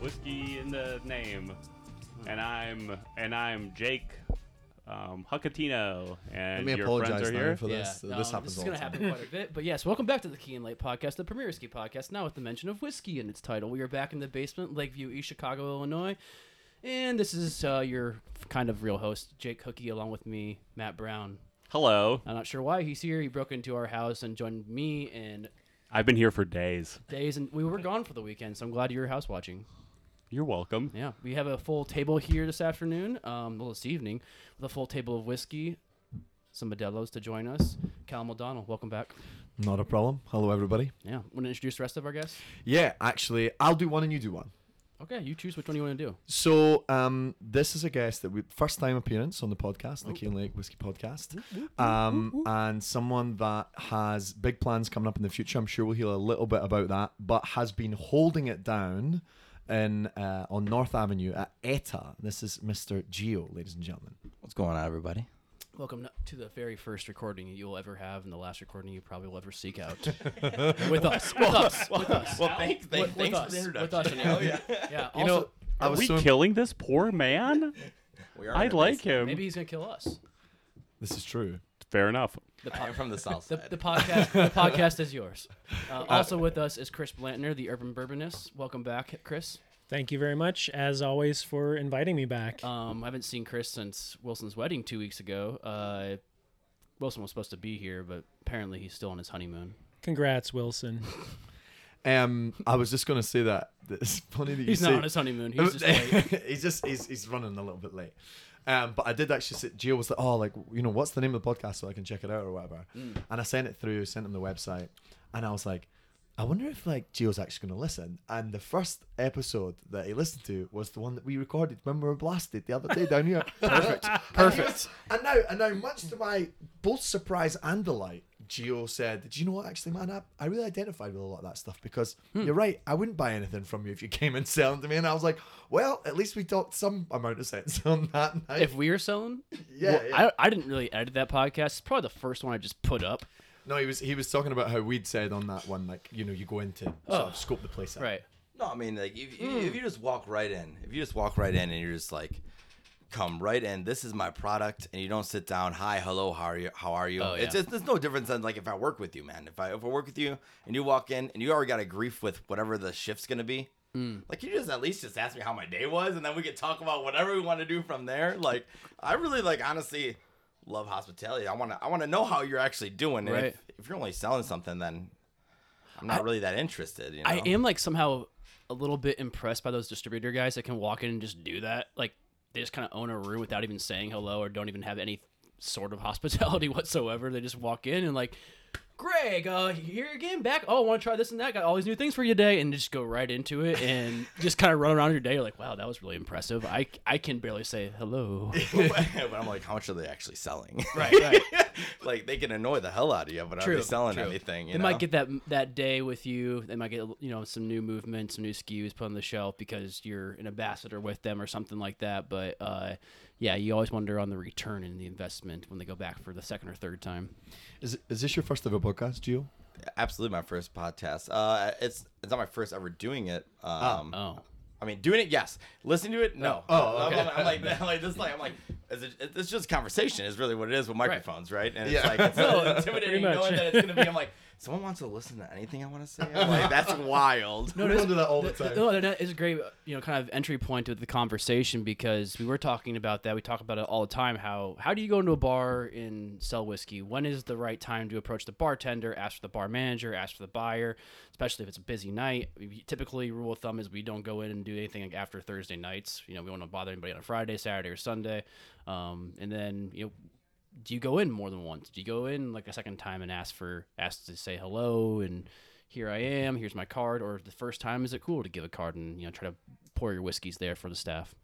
whiskey in the name, and I'm and I'm Jake um, Huckatino, and Let me your apologize friends are now here. for this. no, this happens is all going to time. happen quite a bit. But yes, welcome back to the Key and Late podcast, the premier whiskey podcast, now with the mention of whiskey in its title. We are back in the basement, Lakeview East, Chicago, Illinois. And this is uh, your kind of real host, Jake Hookie, along with me, Matt Brown. Hello, I'm not sure why he's here. He broke into our house and joined me and I've been here for days. days, and we were gone for the weekend, so I'm glad you're house watching. You're welcome. Yeah, we have a full table here this afternoon, um, well, this evening, with a full table of whiskey, some Modelo's to join us. Callum O'Donnell, welcome back. Not a problem. Hello, everybody. Yeah, want to introduce the rest of our guests? Yeah, actually, I'll do one and you do one. Okay, you choose which one you want to do. So, um, this is a guest that we first time appearance on the podcast, the Keen Lake Whiskey Podcast, um, and someone that has big plans coming up in the future. I'm sure we'll hear a little bit about that, but has been holding it down in uh, on North Avenue at ETA. This is Mr. Geo, ladies and gentlemen. What's going on, everybody? Welcome to the very first recording you'll ever have, and the last recording you probably will ever seek out. with us, with us, with us. Well, thanks, with, thanks, with thanks us, for the introduction. with us. Oh yeah, yeah. You also, know, I Are was we so killing this poor man? We are I in like him. maybe he's gonna kill us. this is true. Fair enough. The, I am from the south the, side. the podcast, the podcast is yours. Uh, also with us is Chris Blantner, the Urban Bourbonist. Welcome back, Chris. Thank you very much, as always, for inviting me back. Um, I haven't seen Chris since Wilson's wedding two weeks ago. Uh, Wilson was supposed to be here, but apparently he's still on his honeymoon. Congrats, Wilson. Um, I was just going to say that. that It's funny that you He's say not on his honeymoon. He's just late. he's just he's, he's running a little bit late. Um, but I did actually say Gio was like, oh, like you know, what's the name of the podcast so I can check it out or whatever. Mm. And I sent it through, sent him the website, and I was like, I wonder if like Gio's actually going to listen. And the first episode that he listened to was the one that we recorded when we were blasted the other day down here. Perfect, perfect. And now, and now, much to my both surprise and delight, Gio said, "Do you know what? Actually, man, I, I really identified with a lot of that stuff because Hmm. you're right. I wouldn't buy anything from you if you came and selling to me." And I was like, "Well, at least we talked some amount of sense on that night." if we were selling, Yeah, well, yeah. I, I didn't really edit that podcast. It's probably the first one I just put up. no, he was he was talking about how we'd said on that one, like you know, you go into sort Oh. of scope the place out. Right. no, I mean, like, if, Hmm. if you just walk right in, if you just walk right in and you're just like, come right in, this is my product, and you don't sit down, hi, hello, how are you? How are you? Oh, It's yeah. just, there's no difference than like if I work with you, man. If I if I work with you and you walk in and you already got a grief with whatever the shift's gonna be. Hmm. Like you just at least just ask me how my day was, and then we could talk about whatever we want to do from there. Like I really like honestly love hospitality. I want to I want to know how you're actually doing. And Right. if, if you're only selling something, then I'm not really that interested. You know? I am like somehow a little bit impressed by those distributor guys that can walk in and just do that. Like they just kind of own a room without even saying hello or don't even have any sort of hospitality whatsoever. They just walk in and like, Greg, uh, here again, back. Oh, I want to try this and that? Got all these new things for you today, and just go right into it and just kind of run around your day. You're like, wow, that was really impressive. I I can barely say hello. but I'm like, how much are they actually selling? right, right. like they can annoy the hell out of you, but are True, they selling true. anything? You they know? might get that that day with you. They might get you know some new movement, some new SKUs put on the shelf because you're an ambassador with them or something like that. But uh, yeah, you always wonder on the return and the investment when they go back for the second or third time. Is is this your first ever podcast, Gio? absolutely my first podcast. Uh, it's it's not my first ever doing it. Um, Oh, I mean, doing it, yes. Listening to it, no. Oh, I'm- okay. I'm, I'm like, I'm like this. Like, I'm like, is it, it's just conversation. Is really what it is with microphones, right? And it's Yeah. like it's so intimidating knowing that it's gonna be. I'm like, someone wants to listen to anything I want to say. Like, that's wild. No, we don't that all the Th- time. No, that is a great, you know, kind of entry point to the conversation because we were talking about that. We talk about it all the time. How how do you go into a bar and sell whiskey? When is the right time to approach the bartender? Ask for the bar manager. Ask for the buyer, especially if it's a busy night. Typically, rule of thumb is we don't go in and do anything like after Thursday nights. You know, we don't want to bother anybody on a Friday, Saturday, or Sunday. Um, and then you know do you go in more than once? Do you go in like a second time and ask for ask to say hello and here I am, here's my card, or the first time is it cool to give a card and you know try to pour your whiskeys there for the staff?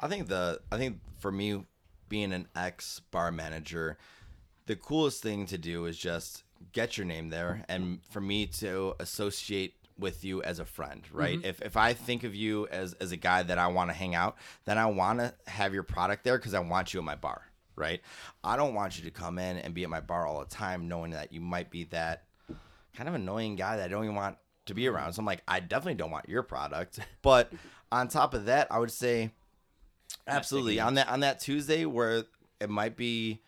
I think the I think for me, being an ex bar manager, the coolest thing to do is just get your name there, and for me to associate with you as a friend, mm-hmm. right? If if I think of you as as a guy that I want to hang out, then I want to have your product there because I want you at my bar, right? I don't want you to come in and be at my bar all the time, knowing that you might be that kind of annoying guy that I don't even want to be around. So I'm like, I definitely don't want your product, but on top of that, I would say absolutely on that on that Tuesday where it might be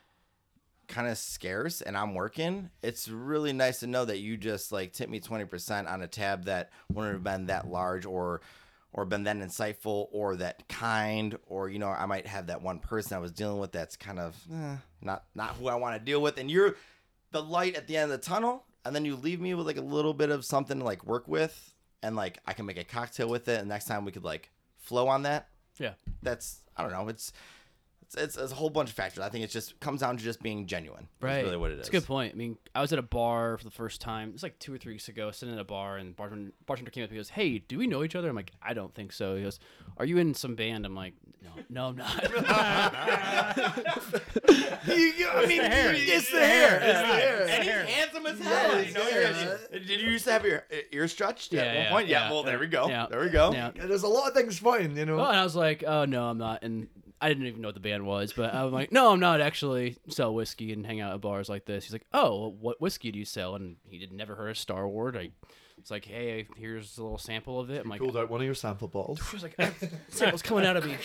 kind of scarce and I'm working, it's really nice to know that you just like tip me 20% on a tab that wouldn't have been that large or or been that insightful or that kind or you know I might have that one person I was dealing with that's kind of eh, not not who I want to deal with and you're the light at the end of the tunnel and then you leave me with like a little bit of something to like work with and like I can make a cocktail with it and next time we could like flow on that Yeah. that's I don't know. It's it's, it's, it's a whole bunch of factors. I think it just comes down to just being genuine. Right. That's really what it is. It's a good point. I mean, I was at a bar for the first time. It's like two or three weeks ago, sitting at a bar, and bartender, bartender came up and goes, "Hey, do we know each other?" I'm like, "I don't think so." He goes, "Are you in some band?" I'm like, "No, no, I'm not." I mean, it's the hair. It's the hair. And he's handsome as hell. Yeah, you know, you're- Did you used to have your ears stretched Yeah, at one yeah, point? Yeah. yeah. Well, there we go. Yeah. There we go. yeah. There's a lot of things fine, you know. Well, and I was like, "Oh no, I'm not." And I didn't even know what the band was, but I'm like, "No, I'm not actually sell whiskey and hang out at bars like this." He's like, "Oh, what whiskey do you sell?" And he had never heard of Star Wars. I was like, "Hey, here's a little sample of it." I'm like, Pulled out one of your sample bottles. It was like samples coming out of me.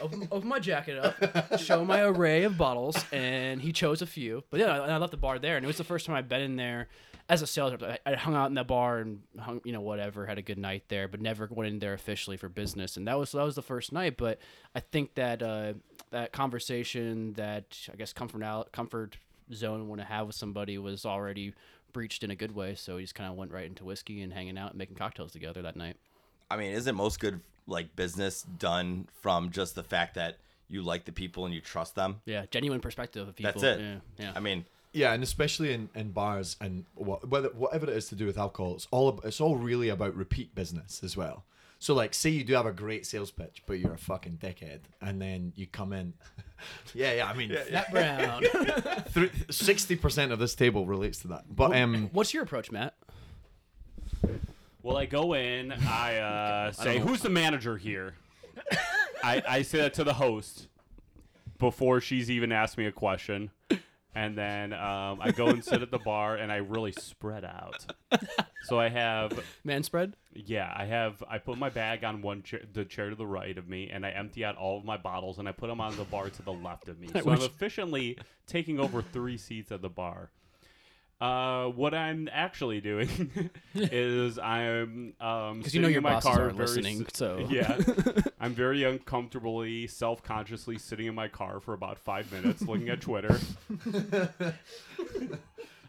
Open, open my jacket up, show my array of bottles, and he chose a few. But yeah, and I left the bar there, and it was the first time I'd been in there as a sales rep. I, I hung out in the bar and hung, you know, whatever, had a good night there, but never went in there officially for business. And that was that was the first night. But I think that uh, that conversation, that I guess comfort out, comfort zone want to have with somebody was already breached in a good way. So we just kind of went right into whiskey and hanging out and making cocktails together that night. I mean, isn't most good like business done from just the fact that you like the people and you trust them? Yeah, genuine perspective of people. That's it. Yeah, yeah. I mean, Yeah, and especially in, in bars and wha- whether whatever it is to do with alcohol, it's all it's all really about repeat business as well. So like, say you do have a great sales pitch, but you're a fucking dickhead, and then you come in. yeah, yeah. I mean, Matt Brown. sixty percent of this table relates to that. But um, What's your approach, Matt? Well, I go in, I uh, say, "Who's the manager here?" I, I say that to the host before she's even asked me a question, and then um, I go and sit at the bar and I really spread out. So I have, Man spread? yeah, I have. I put my bag on one chair, the chair to the right of me, and I empty out all of my bottles and I put them on the bar to the left of me. So I'm efficiently taking over three seats at the bar. Uh, what I'm actually doing is I'm um Because you know sitting your in my bosses car aren't very listening, s- so yeah, I'm very uncomfortably, self-consciously sitting in my car for about five minutes, looking at Twitter.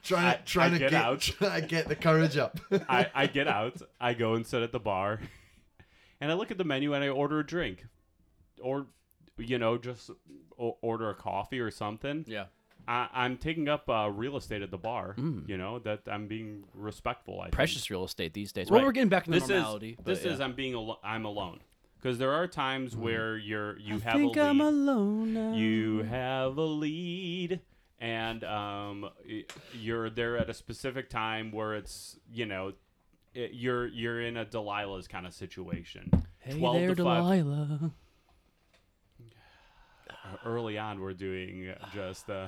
trying I- to trying I to get get, out. trying to get the courage up. I, I get out, I go and sit at the bar, and I look at the menu and I order a drink, or you know just o- order a coffee or something. Yeah. I, I'm taking up uh, real estate at the bar. You know that I'm being respectful. I think. Precious real estate these days. Well, Right. we're getting back to this normality. Is, but this yeah. is I'm being alo- I'm alone because there are times where you're you have think a lead. I'm alone now. you have a lead and um, you're there at a specific time where it's you know it, you're you're in a Delilah's kind of situation. Hey 12 there, to 5 Delilah. early on we're doing just uh,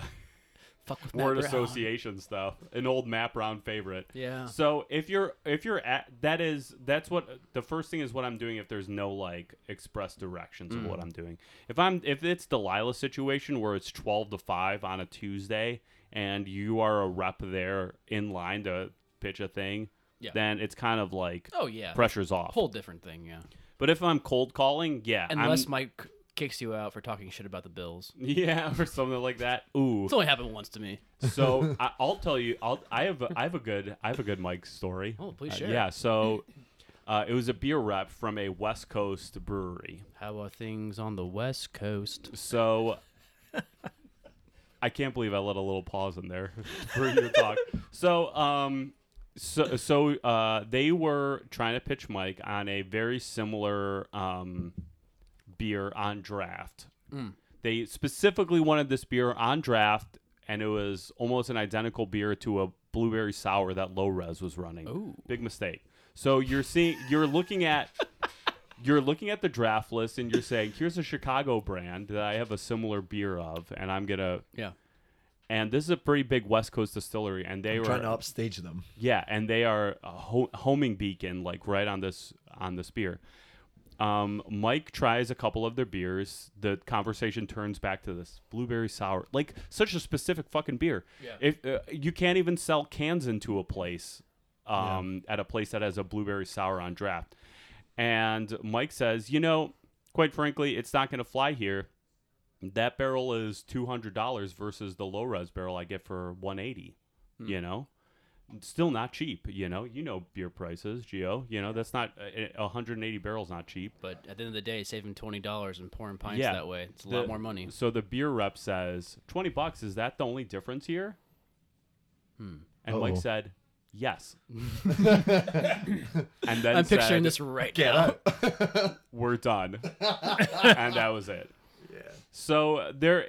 Fuck with word association stuff an old Matt Brown favorite Yeah. so if you're if you're at that is that's what the first thing is what I'm doing if there's no like express directions of what Mm. I'm doing if I'm if it's Delilah situation where it's 12 to 5 on a Tuesday and you are a rep there in line to pitch a thing Yeah. then it's kind of like Oh yeah. pressure's off Whole different thing. Yeah. but if I'm cold calling yeah Unless I'm, Mike kicks you out for talking shit about the Bills. yeah or something like that ooh It's only happened once to me. so I, I'll tell you. I'll, I have a, I have a good I have a good Mike story. Oh, please Uh, share. yeah. So uh, it was a beer rep from a West Coast brewery. How are things on the West Coast? So I can't believe I let a little pause in there for you to talk. So um. So, so uh, they were trying to pitch Mike on a very similar um, beer on draft. Mm. They specifically wanted this beer on draft, and it was almost an identical beer to a blueberry sour that Lo-Rez was running. Ooh. Big mistake. So you're seeing, you're looking at, you're looking at the draft list, and you're saying, "Here's a Chicago brand that I have a similar beer of, and I'm gonna." Yeah. And this is a pretty big West Coast distillery, and they were trying to upstage them. yeah, and they are a ho- homing beacon, like right on this on this beer. Um, Mike tries a couple of their beers. The conversation turns back to this blueberry sour, like such a specific fucking beer. Yeah. If uh, you can't even sell cans into a place, um, at a place that has a blueberry sour on draft, and Mike says, you know, quite frankly, it's not going to fly here. That barrel is two hundred dollars versus the Lo-Rez barrel I get for one eighty. You know, still not cheap. You know, you know beer prices, Geo. You know that's not uh, hundred and eighty barrels not cheap. But at the end of the day, saving twenty dollars and pouring pints Yeah. that way, it's a The- lot more money. So the beer rep says twenty bucks. Is that the only difference here? Hmm. And Mike Uh-oh. said yes. and then I'm picturing said, this right Get now. We're done, and that was it. yeah. So there,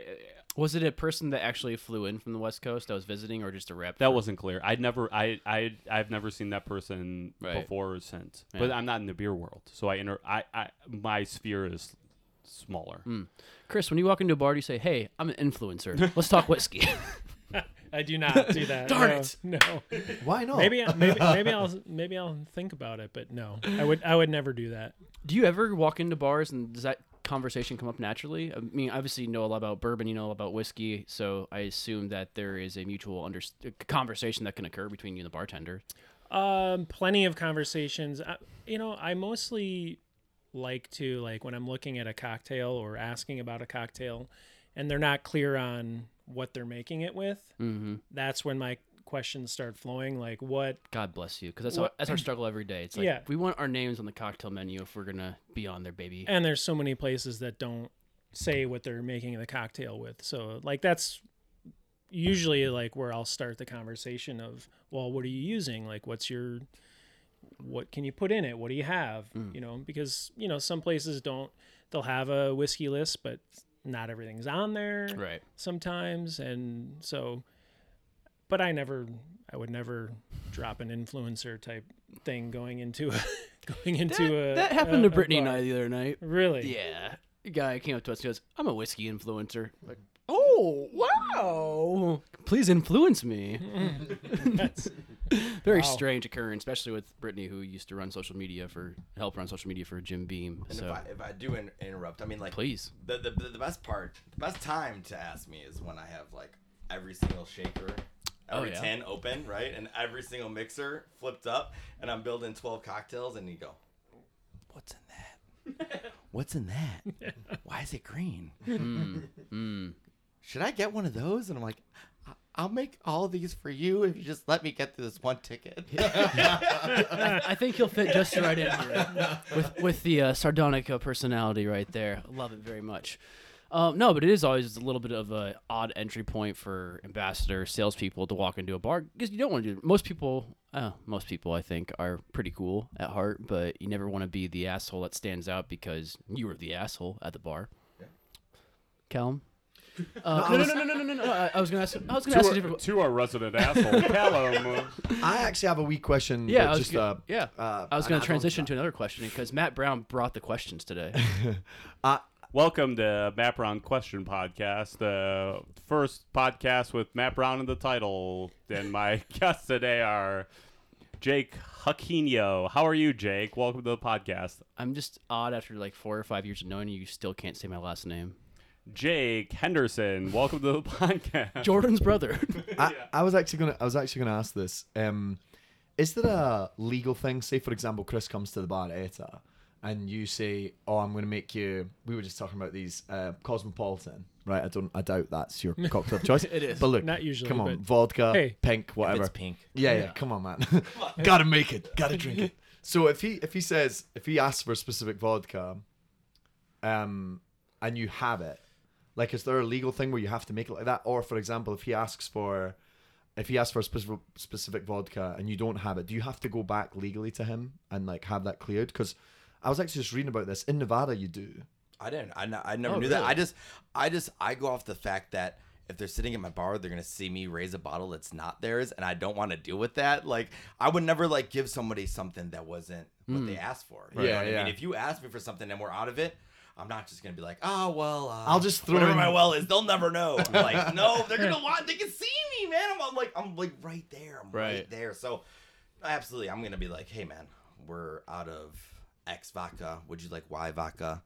Was it a person that actually flew in from the West Coast that was visiting, or just a rep? that for- wasn't clear. I'd never, I, I, I've never seen that person Right. before or since. But I'm not in the beer world, so I inter, I, I, my sphere is smaller. Hmm. Chris, when you walk into a bar, do you say, "Hey, I'm an influencer. Let's talk whiskey." I do not do that. Darn no, it. No. Why not? Maybe maybe maybe I'll maybe I'll think about it, but no. I would I would never do that. do you ever walk into bars and does that conversation come up naturally? I mean, obviously, you know a lot about bourbon, you know about whiskey, so I assume that there is a mutual under- conversation that can occur between you and the bartender. Um, plenty of conversations. I, you know, I mostly like to like when I'm looking at a cocktail or asking about a cocktail, and they're not clear on what they're making it with. Mm-hmm. That's when my questions start flowing. Like, what? God bless you, because that's our, that's our struggle every day. It's like Yeah. we want our names on the cocktail menu if we're gonna be on there, baby. And there's so many places that don't say what they're making the cocktail with. So like that's usually like where I'll start the conversation of, well, what are you using? Like, what's your what can you put in it? What do you have? Hmm. You know, because you know some places don't. They'll have a whiskey list, but not everything's on there Right. sometimes, and so. But I never, I would never drop an influencer type thing going into a going into a that happened a- to Brittany and. I the other night. Really? Yeah. A guy came up to us and goes, I'm a whiskey influencer. Like, oh, wow. Please influence me. That's- Very Wow. strange occurrence, especially with Brittany, who used to run social media for, help run social media for Jim Beam. And So, if I if I do in, interrupt, I mean like please. the, the the best part, the best time to ask me is when I have like every single shaker, Oh, every yeah. tin open, right, and every single mixer flipped up, and I'm building twelve cocktails, and you go, "What's in that? What's in that? Why is it green? Mm, mm. Should I get one of those?" And I'm like. "I- I'll make all these for you if you just let me get through this one ticket. I think he'll fit just right in here with with the uh, sardonic uh, personality right there. Love it very much. Um, no, but it is always a little bit of a odd entry point for ambassador salespeople to walk into a bar because you don't want to do. Most people, uh, most people, I think, are pretty cool at heart, but you never want to be the asshole that stands out because you were the asshole at the bar. Callum. Uh, no, no, no, no, no, no, no, no. I, I was gonna ask. I was gonna To ask a our, different. to our resident asshole, Callum. I actually have a weak question. Yeah, but I was just go- uh, yeah. uh, I was going add-on to transition to another question because Matt Brown brought the questions today. Uh, Welcome to Matt Brown Question Podcast, the first podcast with Matt Brown in the title. And my guests today are Jake Huckinio. How are you, Jake? Welcome to the podcast. I'm just odd after like four or five years of knowing you, you still can't say my last name. Jake Henderson. Welcome to the podcast. Jordan's brother. I, I was actually gonna I was actually gonna ask this. Um, is there a legal thing? Say, for example, Chris comes to the bar at ETA, and you say, "Oh, I'm gonna make you." We were just talking about these uh, cosmopolitan, right? I don't. I doubt that's your cocktail of choice. It is. But look, Not usually, Come on, but- vodka, Hey. pink, whatever. it's pink. Yeah, yeah, Yeah. Come on, man. Gotta make it. Gotta drink it. So if he if he says if he asks for a specific vodka, um, and you have it, like is there a legal thing where you have to make it like that? Or for example, if he asks for if he asks for a specific specific vodka and you don't have it, do you have to go back legally to him and like have that cleared? Because I was actually just reading about this in Nevada. You do. I didn't. I, n- I never Oh, knew that. I just, I just, I go off the fact that if they're sitting at my bar, they're gonna see me raise a bottle that's not theirs, and I don't want to deal with that. Like, I would never like give somebody something that wasn't what they asked for. You know Yeah, I mean? If you ask me for something and we're out of it. I'm not just gonna be like, oh well. Uh, I'll just throw whatever in- my well is. They'll never know. I'm like, no, they're gonna want. They can see me, man. I'm, I'm like, I'm like right there. I'm right, Right. there. So, absolutely, I'm gonna be like, hey, man, we're out of X vodka? Would you like Y vodka?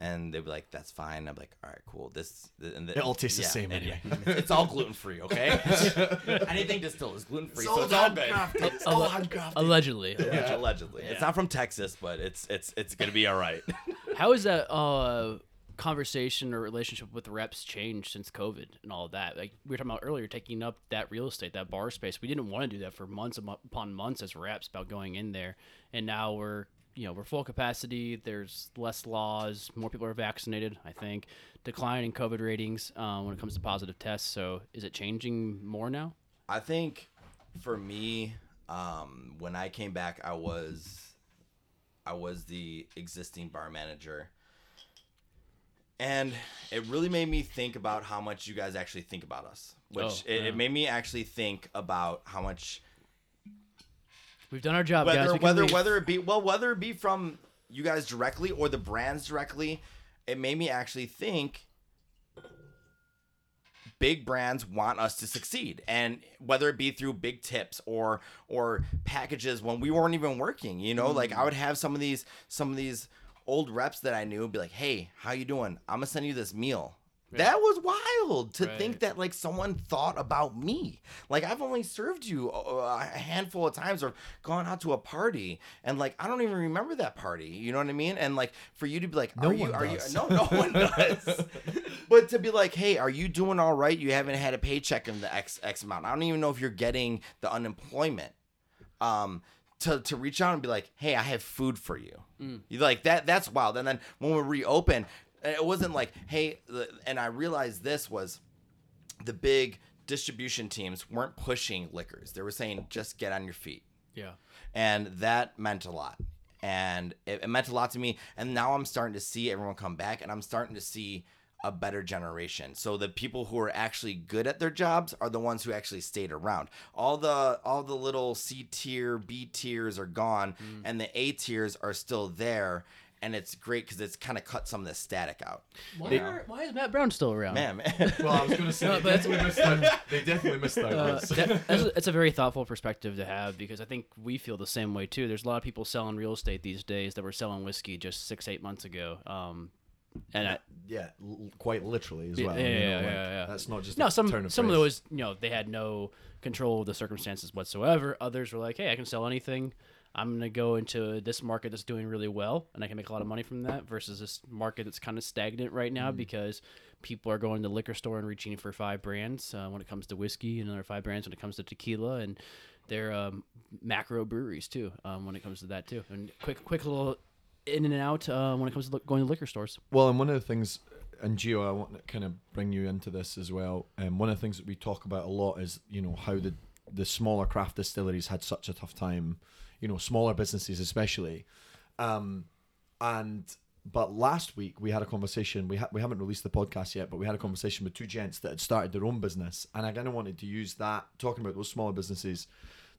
And they'd be like, "That's fine." I'm like, "All right, cool. This and It all tastes the same and anyway. yeah, it's all gluten free, okay? Anything distilled is gluten free, so it's all good. It's all handcrafted. Allegedly. Yeah, allegedly, it's not from Texas, but it's it's it's gonna be all right. How has that uh, conversation or relationship with reps changed since COVID and all of that? Like we were talking about earlier, taking up that real estate, that bar space. We didn't want to do that for months upon months as reps about going in there, and now we're you know we're full capacity. There's less laws. More people are vaccinated. I think decline in COVID ratings uh, when it comes to positive tests. So is it changing more now? I think for me, um, when I came back, I was I was the existing bar manager. And it really made me think about how much you guys actually think about us. Which Oh, it, yeah. it made me actually think about how much We've done our job, guys. whether We whether leave. whether it be well whether it be from you guys directly or the brands directly, it made me actually think big brands want us to succeed and whether it be through big tips or or packages when we weren't even working you know like i would have some of these some of these old reps that i knew be like hey how you doing i'm gonna send you this meal that was wild to think that like someone thought about me like i've only served you a a handful of times or gone out to a party and like i don't even remember that party you know what i mean and like for you to be like No are you one are you no no one does but to be like, hey, are you doing all right? You haven't had a paycheck in the X X amount. I don't even know if you're getting the unemployment. Um, to to reach out and be like, hey, I have food for you. You like that? That's wild. And then when we reopen, it wasn't like, hey, the- and I realized this was the big distribution teams weren't pushing liquors. They were saying just get on your feet. Yeah. and that meant a lot. And it, it meant a lot to me. And now i'm starting to see everyone come back and i'm starting to see a better generation. So the people who are actually good at their jobs are the ones who actually stayed around. All the all the little c tier b tiers are gone mm. and the a tiers are still there and it's great because it's kind of cut some of the static out Why, are- why is Matt Brown still around? man man Well, I was going to say No, they but- definitely missed out. They definitely missed out. Uh, It's- that- that's, a, that's a very thoughtful perspective to have because I think we feel the same way too. There's a lot of people selling real estate these days that were selling whiskey just six, eight months ago. Um, and I, yeah, l- quite literally as Yeah, well. yeah, you know, yeah, like, yeah, yeah. That's not just no, a some turn of some of phrase. those, you know, they had no control of the circumstances whatsoever. Others were like, hey, I can sell anything. I'm gonna go into this market that's doing really well, and I can make a lot of money from that. Versus this market that's kind of stagnant right Mm. now because people are going to the liquor store and reaching for five brands uh, when it comes to whiskey, and another five brands when it comes to tequila, and they're um, macro breweries too um, when it comes to that too. And quick, quick little in and out uh, when it comes to li- going to liquor stores. Well, and one of the things, and Gio, I want to kind of bring you into this as well. And one of the things that we talk about a lot is, you know, how the the smaller craft distilleries had such a tough time, you know, smaller businesses especially. Um, and but last week we had a conversation. We ha- we haven't released the podcast yet, but we had a conversation with two gents that had started their own business, and I kind of wanted to use that talking about those smaller businesses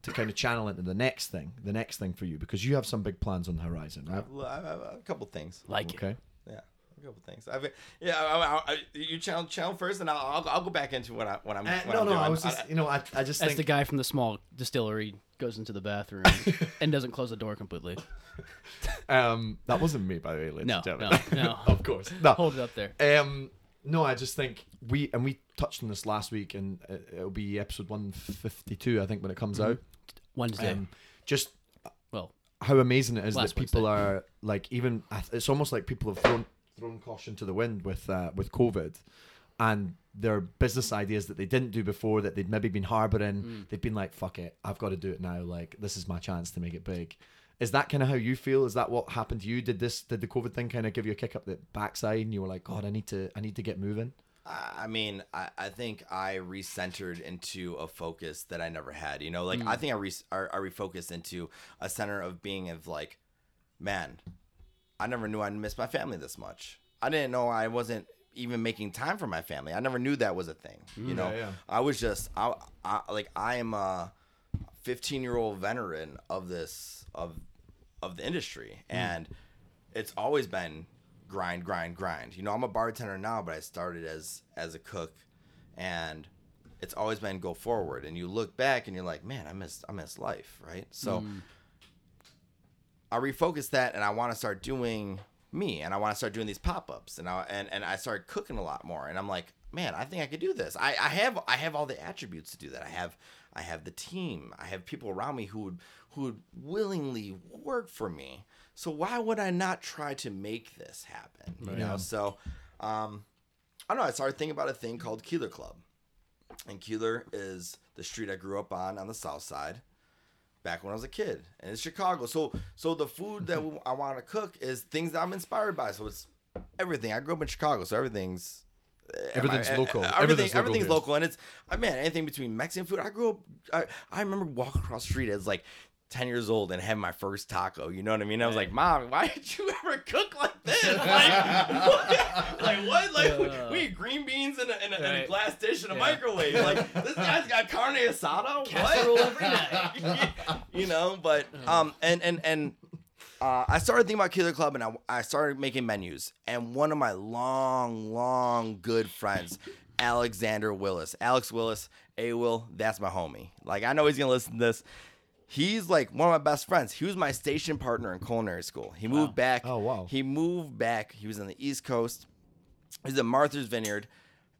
to kind of channel into the next thing, the next thing for you, because you have some big plans on the horizon, right? A couple things Like it. Okay. Yeah, a couple things. I've, yeah, I, I, I, you channel channel first, and I'll, I'll I'll go back into what I what I'm. Uh, what no, I'm no, doing. I was just, you know, I, I just That's think the guy from the small distillery goes into the bathroom and doesn't close the door completely. Um, that wasn't me, by the way, ladies No, and gentlemen. no, no. of course. No. Hold it up there. Um, no, I just think we and we touched on this last week, and it- it'll be episode one fifty two, I think, when it comes out. Wednesday. Um, just well, how amazing it is Last that people Wednesday. are like even. It's almost like people have thrown thrown caution to the wind with uh, with COVID, and their business ideas that they didn't do before that they'd maybe been harboring. Mm. They've been like, "Fuck it, I've got to do it now." Like this is my chance to make it big. Is that kind of how you feel? Is that what happened to you? Did this did the COVID thing kind of give you a kick up the backside, and you were like, "God, I need to I need to get moving." I mean, I, I think I recentered into a focus that I never had. You know, like I think I, re- I I refocused into a center of being of like, man, I never knew I'd miss my family this much. I didn't know I wasn't even making time for my family. I never knew that was a thing. You mm, know, Yeah, yeah. I was just I, I like I am a 15 year old veteran of this of of the industry mm. and it's always been grind grind grind you know i'm a bartender now but i started as as a cook and it's always been go forward and you look back and you're like man i miss i miss life right so mm. I refocused that and I want to start doing me and I want to start doing these pop-ups and I and, and I started cooking a lot more and I'm like, man, I think I could do this. I, I have I have all the attributes to do that. I have I have the team. I have people around me who would who would willingly work for me. So why would I not try to make this happen? You know? So um I don't know, I started thinking about a thing called Keeler Club. And Keeler is the street I grew up on on the south side back when I was a kid, and it's Chicago. So, so the food that I want to cook is things that I'm inspired by. So it's everything. I grew up in Chicago, so everything's eh, Everything's I- I- local. Everything, Everything's everything's, local local, and it's I man, anything between Mexican food. I grew up. I, I remember walking across the street as like. 10 years old and having my first taco, you know what I mean? I was like, Mom, why did you ever cook like this? Like, what? Like, what? Like, we- we eat green beans in a, in a, in a glass dish in a Yeah. microwave. Like, this guy's got carne asada? Casserole What? every night. you know, but um, and and and uh, I started thinking about Keeler Club, and I I started making menus. And one of my long, long good friends, Alexander Willis, Alex Willis, A Will, that's my homie. Like I know he's gonna listen to this. He's like one of my best friends. He was my station partner in culinary school. He moved back. Oh, wow. He moved back. He was on the East Coast. He's at Martha's Vineyard,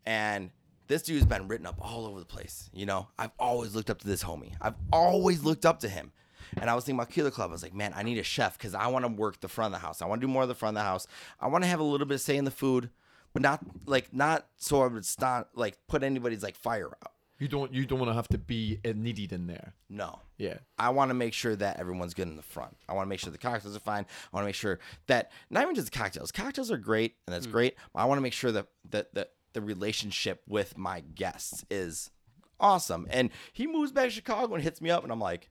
and this dude's been written up all over the place. You know, I've always looked up to this homie. I've always looked up to him. And I was thinking about Keeler Club. I was like, man, I need a chef because I want to work the front of the house. I want to do more of the front of the house. I want to have a little bit of say in the food, but not like not so I would stop like put anybody's like fire out. You don't you don't want to have to be uh, needed in there. No. Yeah. I want to make sure that everyone's good in the front. I want to make sure the cocktails are fine. I want to make sure that not even just the cocktails. Cocktails are great and that's great. But I want to make sure that that that the relationship with my guests is awesome. And he moves back to Chicago and hits me up, and I'm like,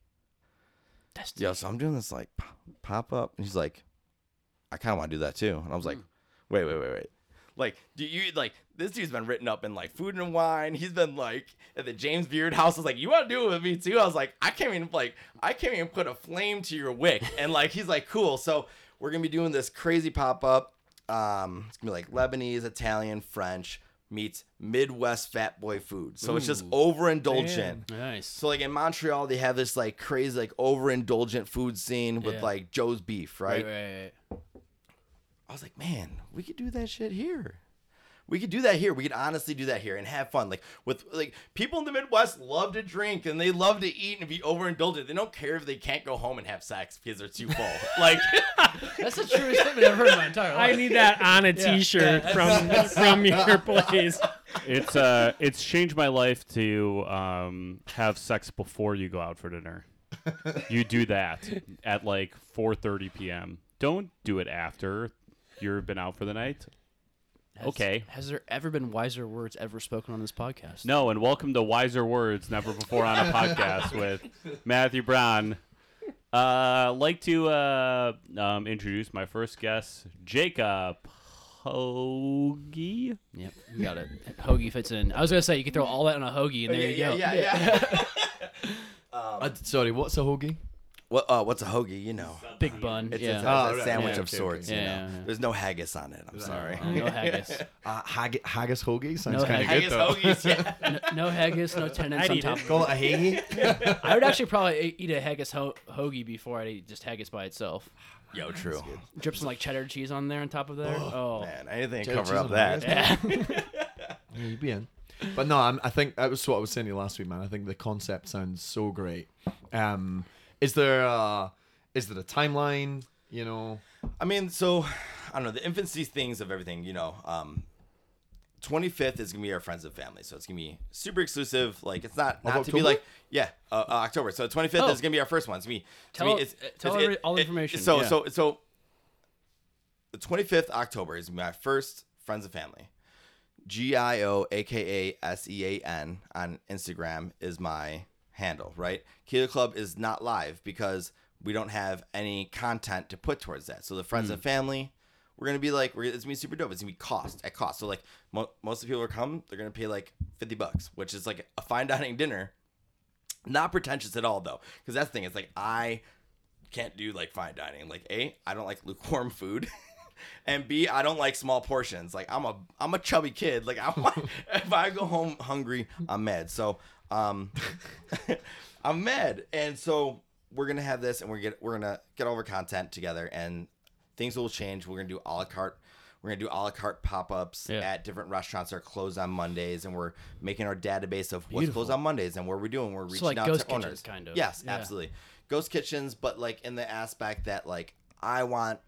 "Yo, so I'm doing this like pop up," and he's like, "I kind of want to do that too." And I was like, "Wait, wait, wait, wait." Like, do you like this dude's been written up in like food and wine? He's been like at the James Beard house. I was like, you want to do it with me too? I was like, I can't even like I can't even put a flame to your wick. And like he's like, cool. So we're gonna be doing this crazy pop up. Um, it's gonna be like Lebanese, Italian, French meets Midwest fat boy food. So it's just overindulgent. Nice. So like in Montreal, they have this like crazy like overindulgent food scene with Yeah. like Joe's beef, right, right, right. I was like, man, we could do that shit here. We could do that here. We could honestly do that here and have fun. Like with like people in the Midwest love to drink and they love to eat and be overindulgent. They don't care if they can't go home and have sex because they're too full. like That's the truest statement I've ever heard in my entire life. I need that on a T-shirt from from your place. It's uh, it's changed my life to um, have sex before you go out for dinner. You do that at like 4:30 p.m. Don't do it after you've been out for the night. Has- Okay. Has there ever been wiser words ever spoken on this podcast? No, and welcome to Wiser Words Never Before on a Podcast with Matthew Brown. Uh, like to uh, um, introduce my first guest, Jacob Hoagie. Yep, you got it. Hoagie fits in. I was gonna say you could throw all that on a hoagie, and there you yeah, go. yeah, yeah. Uh, sorry, what's a hoagie? What, uh, what's a hoagie? You know, Big bun. it's, yeah. it's, Oh, it's a right, sandwich yeah, of okay, sorts. okay. You know, Yeah, yeah, yeah. there's no haggis on it. I'm sorry. no haggis. Uh, hag- haggis hoagie sounds No kind of good Haggis though. hoagies, yeah. No, no haggis, no tenants I'd on eat top. it. of Call it a hagie. I would actually probably e- eat a haggis ho- hoagie before I eat just haggis by itself. Yo, true. Drip some like cheddar cheese on there on top of there. Oh, Man, anything to Cheddar cover cheese up on that. haggis. yeah. Yeah, you'd be in. But no, I'm, I think that was what I was saying to you last week, man. I think the concept sounds so great. Um, is there a, is there a timeline? You know, I mean, so I don't know the infancy things of everything. You know, um, 25th is gonna be our friends and family, so it's gonna be super exclusive. Like it's not not to be like yeah uh, uh, October. So 25th Oh. is gonna be our first one. It's gonna be it's Tell- gonna it's, uh, tell it's- every- all the information, So yeah. so so the 25th October is my first friends and family. G I O A K A S E A N on Instagram is my handle, right? Keeler Club is not live because we don't have any content to put towards that. So the friends and mm. family, we're gonna be like, we're, it's gonna be super dope. It's gonna be cost at cost. So like mo- most of the people who come, they're gonna pay like fifty bucks, which is like a fine dining dinner. Not pretentious at all though, because that's the thing. It's like I can't do like fine dining. Like a, I don't like lukewarm food. And B, I don't like small portions. Like I'm a I'm a chubby kid. Like I want, if I go home hungry, I'm mad. So um, I'm mad. And so we're gonna have this, and we're get we're gonna get all of our content together, and things will change. We're gonna do a la carte. We're gonna do a la carte pop ups Yeah. at different restaurants that are closed on Mondays, and we're making our database of what's Beautiful. closed on Mondays and what we're doing. We're reaching like out ghost to kitchens, owners. kind of. Yes, Yeah. absolutely. Ghost kitchens, but like in the aspect that like I want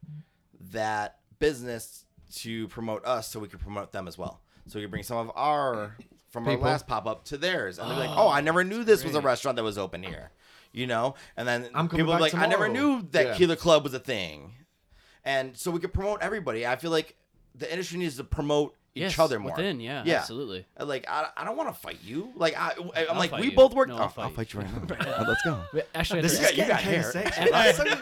that business to promote us, so we can promote them as well. So we can bring some of our from People. our last pop up to theirs, and they're like, "Oh, I never knew this was a restaurant that was open here," you know. And then I'm coming people are back like, "I never tomorrow." knew that Yeah. Keeler Club was a thing," and so we could promote everybody. I feel like the industry needs to promote each Yes, other more. within, yeah, yeah, absolutely. Like I, I don't want to fight you. Like I, I'm I'll like we you. both work. No, oh, I'll I'll, fight fight, you. you right now. Let's go. But Actually, This after, is you got getting hair. kinda sexual. Last time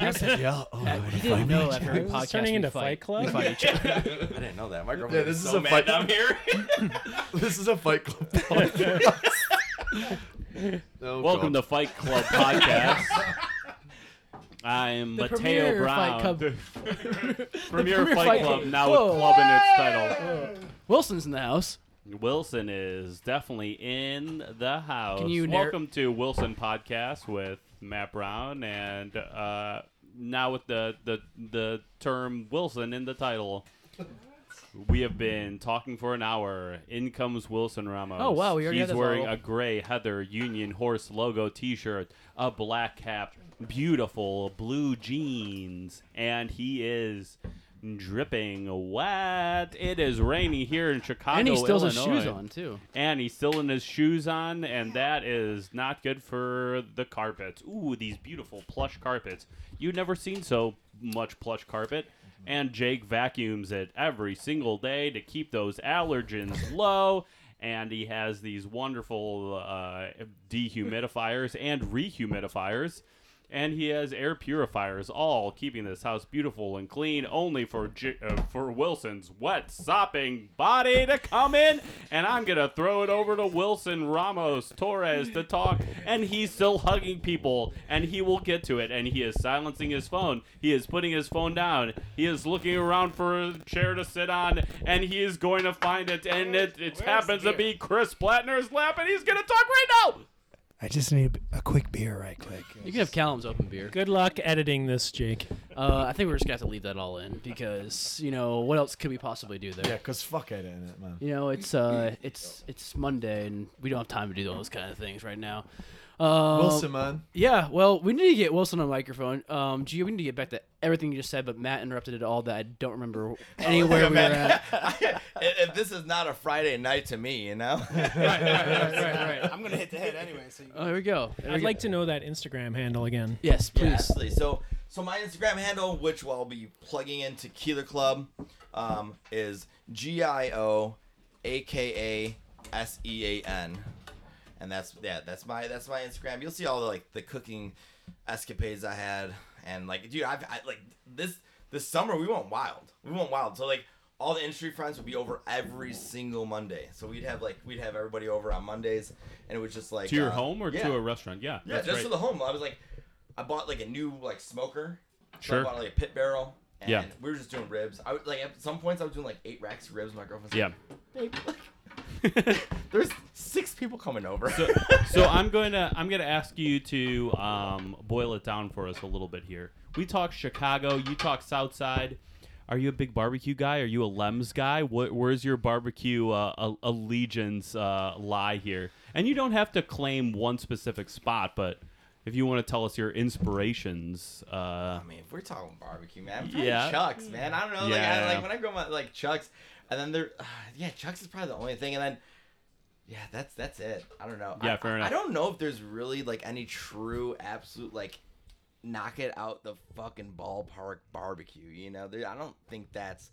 he, he said, "Yeah, oh, Uh, he didn't know after every This is podcast turning into fight. Fight Club? Fight each other. I didn't know that. My girlfriend Yeah, this is is so a mad fight- down here. this is a Fight Club podcast." Oh, Welcome God. to Fight Club podcast. I'm The Mateo premier Brown. Fight Club- premier, premier Fight, Fight Club, Club. now Whoa. with club in its title. Wilson's in the house. Wilson is definitely in the house. Can you narr- Welcome to Wilson Podcast with Matt Brown, and uh, now with the, the the term Wilson in the title. We have been talking for an hour. In comes Wilson Ramos. Oh, wow, we already He's wearing a gray Heather Union Horse logo T-shirt, a black cap, beautiful blue jeans, and he is dripping wet. It is raining here in Chicago, and he still has his shoes on, too. And he's still in his shoes on, and that is not good for the carpets. Ooh, these beautiful plush carpets. You've never seen so much plush carpet. And Jake vacuums it every single day to keep those allergens low. And he has these wonderful uh, dehumidifiers and rehumidifiers. And he has air purifiers, all keeping this house beautiful and clean, only for J- uh, for Wilson's wet, sopping body to come in. And I'm gonna throw it over to Wilson Ramos Torres to talk. And he's still hugging people, and he will get to it. And he is silencing his phone. He is putting his phone down. He is looking around for a chair to sit on, and he is going to find it. And it, it happens to be Chris Plattner's lap, and he's gonna talk right now. I just need a quick beer, right quick. You can have Callum's open beer. Good luck editing this, Jake. Uh, I think we're just gonna have to leave that all in because you know what else could we possibly do there? Yeah, cause fuck editing it, man. You know, it's uh, it's it's Monday and we don't have time to do those kind of things right now. Um, Wilson, man. Yeah, well, we need to get Wilson on microphone. Um, Gio, we need to get back to everything you just said, but Matt interrupted it all that I don't remember anywhere we were at. if this is not a Friday night to me, you know. right, right, right. I'm gonna hit the head anyway. So you Oh, here we go. There I'd go. like to know that Instagram handle again. Yes, please. absolutely. So, so my Instagram handle, which I'll be plugging into Keeler Club, um, is G I O A K A S E A N, and that's yeah, that's my that's my Instagram. You'll see all the like the cooking escapades I had, and like dude, I've I, like this this summer we went wild. We went wild. So like. All the industry friends would be over every single Monday, so we'd have like we'd have everybody over on Mondays, and it was just like To your uh, home or yeah. to a restaurant? Yeah, Yeah, just right. for the home. I was like, I bought like a new like smoker. So Sure. I bought like a pit barrel. And Yeah. we were just doing ribs. I would, like at some points I was doing like eight racks of ribs. My girlfriend's Yeah. like, there's six people coming over. so, so I'm going to I'm going to ask you to um, boil it down for us a little bit here. We talk Chicago. You talk Southside. Are you a big barbecue guy? Are you a Lems guy? What, where's your barbecue uh, a- allegiance uh, lie here? And you don't have to claim one specific spot, but if you want to tell us your inspirations, uh, I mean, if we're talking barbecue, man, probably Yeah. Chuck's, man. I don't know. Like, Yeah. I, like when I grow my like Chuck's, and then there, uh, yeah, Chuck's is probably the only thing, and then. Yeah, that's that's it. I don't know. Yeah, I, fair I- enough. I don't know if there's really like any true, absolute like knock it out the fucking ballpark barbecue. You know, there, I don't think that's.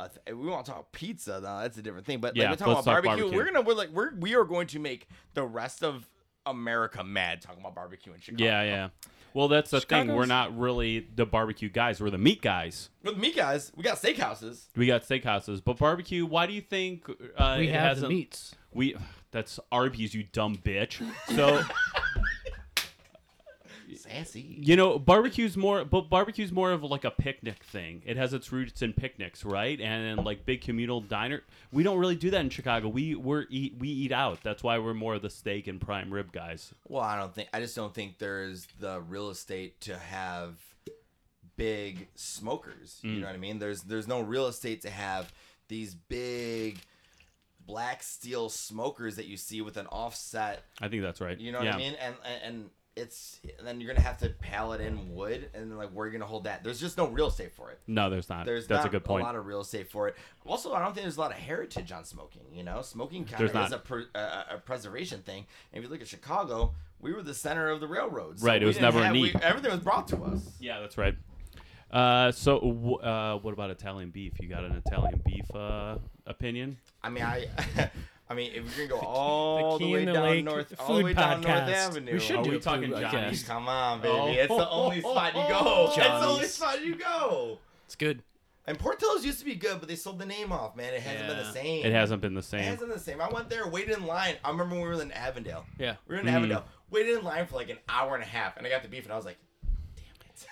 A th- we want to talk pizza though. That's a different thing. But Yeah, like we're talking about barbecue, barbecue. We're gonna we're like we're we are going to make the rest of America mad talking about barbecue in Chicago. yeah, yeah. Well, that's the thing. We're not really the barbecue guys. We're the meat guys. With meat guys, we got steakhouses. We got steakhouses, but barbecue. Why do you think uh, We it have the hasn't- meats. We that's Arby's, you dumb bitch. So Sassy. You know, barbecue's more, but barbecue's more of like a picnic thing. It has its roots in picnics, right? And in like big communal diner. We don't really do that in Chicago. We we're eat we eat out. That's why we're more of the steak and prime rib guys. Well, I don't think I just don't think there's the real estate to have big smokers. You mm. know what I mean? There's there's no real estate to have these big black steel smokers that you see with an offset. I think that's right. You know what yeah. I mean? And and, and it's and then you're gonna have to pallet in wood, and then like where are you gonna hold that? There's just no real estate for it. No, there's not. There's that's not a good point. A lot of real estate for it. Also, I don't think there's a lot of heritage on smoking. You know, smoking kind There's of not. is a, per, a, a preservation thing. And if you look at Chicago, we were the center of the railroads. Right, it was never a have- we- everything was brought to us. Yeah, that's right. Uh, so, uh, what about Italian beef? You got an Italian beef uh, opinion? I mean, I. I mean, if you're gonna go all the, Key way the down Lake north, all the way down North. Avenue, We should Are do we talking food Johnny's? podcast. Come on, baby, Oh. it's the only spot you go. It's the only spot you go. It's good. And Portillo's used to be good, but they sold the name off, man. It hasn't been the same. It hasn't been the same. It hasn't been the same. I went there, waited in line. I remember when we were in Avondale. Yeah. We were in Mm. Avondale, waited in line for like an hour and a half, and I got the beef, and I was like,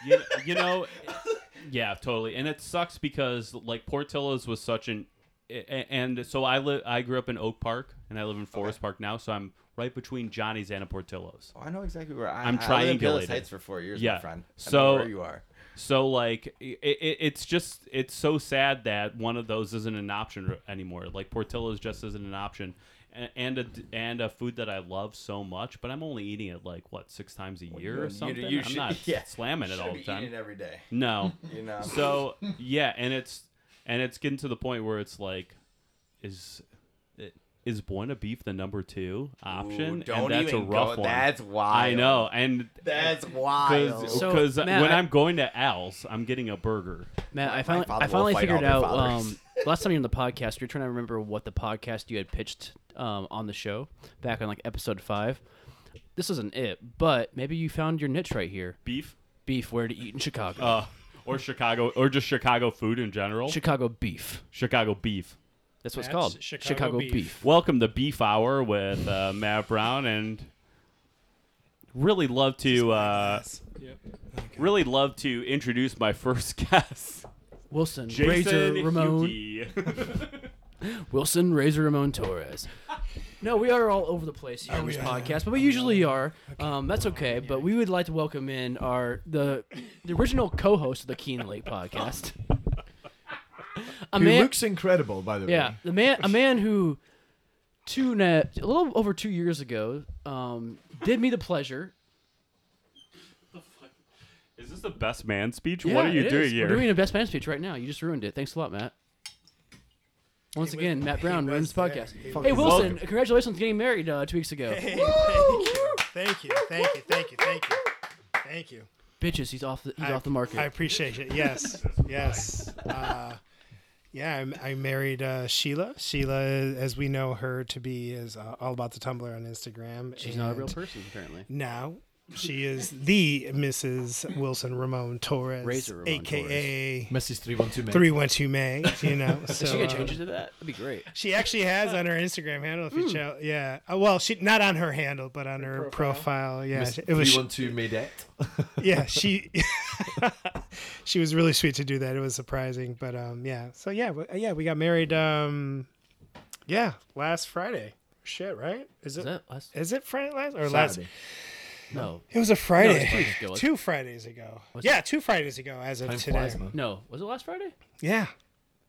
damn it. you, you know, yeah, totally. And it sucks because like Portillo's was such an, a- and so I live. I grew up in Oak Park, and I live in Forest Park now. So I'm right between Johnny's and a Portillo's. "Oh, I know exactly where I, I'm I lived in Palos triangulated. Heights for four years, Yeah. my friend. I So- where you are. So like it, it, it's just it's so sad that one of those isn't an option anymore. Like Portillo's just isn't an option, and and a, and a food that I love so much, but I'm only eating it like what six times a year or something. you I'm should- not yeah, slamming it all the time. every day. No. You know. So yeah, and it's and it's getting to the point where it's like, is is Buona Beef the number two option? Ooh, don't and that's even a rough go- one. That's wild. I know, and That's wild. because So, when I- I'm going to Al's, I'm getting a burger. Matt, I finally, I finally figured out. Um, last time you were on the podcast, you were trying to remember what the podcast you had pitched um, on the show back on like episode five. This isn't it, but maybe you found your niche right here. Beef, Beef, where to eat in Chicago. uh, or Chicago, or just Chicago food in general. Chicago beef. Chicago beef. That's what it's called. Chicago beef. beef. Welcome to Beef Hour with uh, Matt Brown, and really love to uh, Yep. really love to introduce my first guest, Wilson, Jason Razor Ramon. Hughey. Wilson, Razor Ramon Torres. No, we are all over the place here on this podcast, but we usually are. Um, that's okay. But we would like to welcome in our the the original co-host of the Keen Lake podcast. A Who man, looks incredible, by the way. yeah, the man, a man who two and a, a little over two years ago um, did me the pleasure. Is this the best man speech? Yeah, what are you it doing is. here? We're doing a best man speech right now. You just ruined it. Thanks a lot, Matt. Once He again, Matt Brown was ruins the podcast. He Hey, Wilson, Welcome. congratulations on getting married uh, two weeks ago. Hey, thank you. Thank you. Thank you. Thank you. Thank you. Thank you. Bitches, he's off the he's I, off the market. I appreciate it. Yes. yes. Uh, yeah, I, I married uh, Sheila. Sheila, as we know her to be, is uh, all about the Tumblr on Instagram. She's not a real person, apparently. Now she is the Mrs. Wilson Ramon Torres, Razor Ramon aka Mrs. 312 May. Three One Two May. You know, so Is she gonna uh, change it to that? That'd be great. She actually has on her Instagram handle. If you check, yeah. Uh, well, she not on her handle, but on her profile. Yeah, Miss it was. 312 Maydette. Yeah, she. she was really sweet to do that. It was surprising, but um, yeah. So yeah, w- yeah, we got married. Um, yeah, last Friday. Shit, right? Is Is it? last? Is it Friday last or last? Saturday. No, It was a Friday. two weeks ago, wasn't two Fridays ago. Was yeah, two Fridays ago as of Time today. flies, man. no. Was it last Friday? Yeah,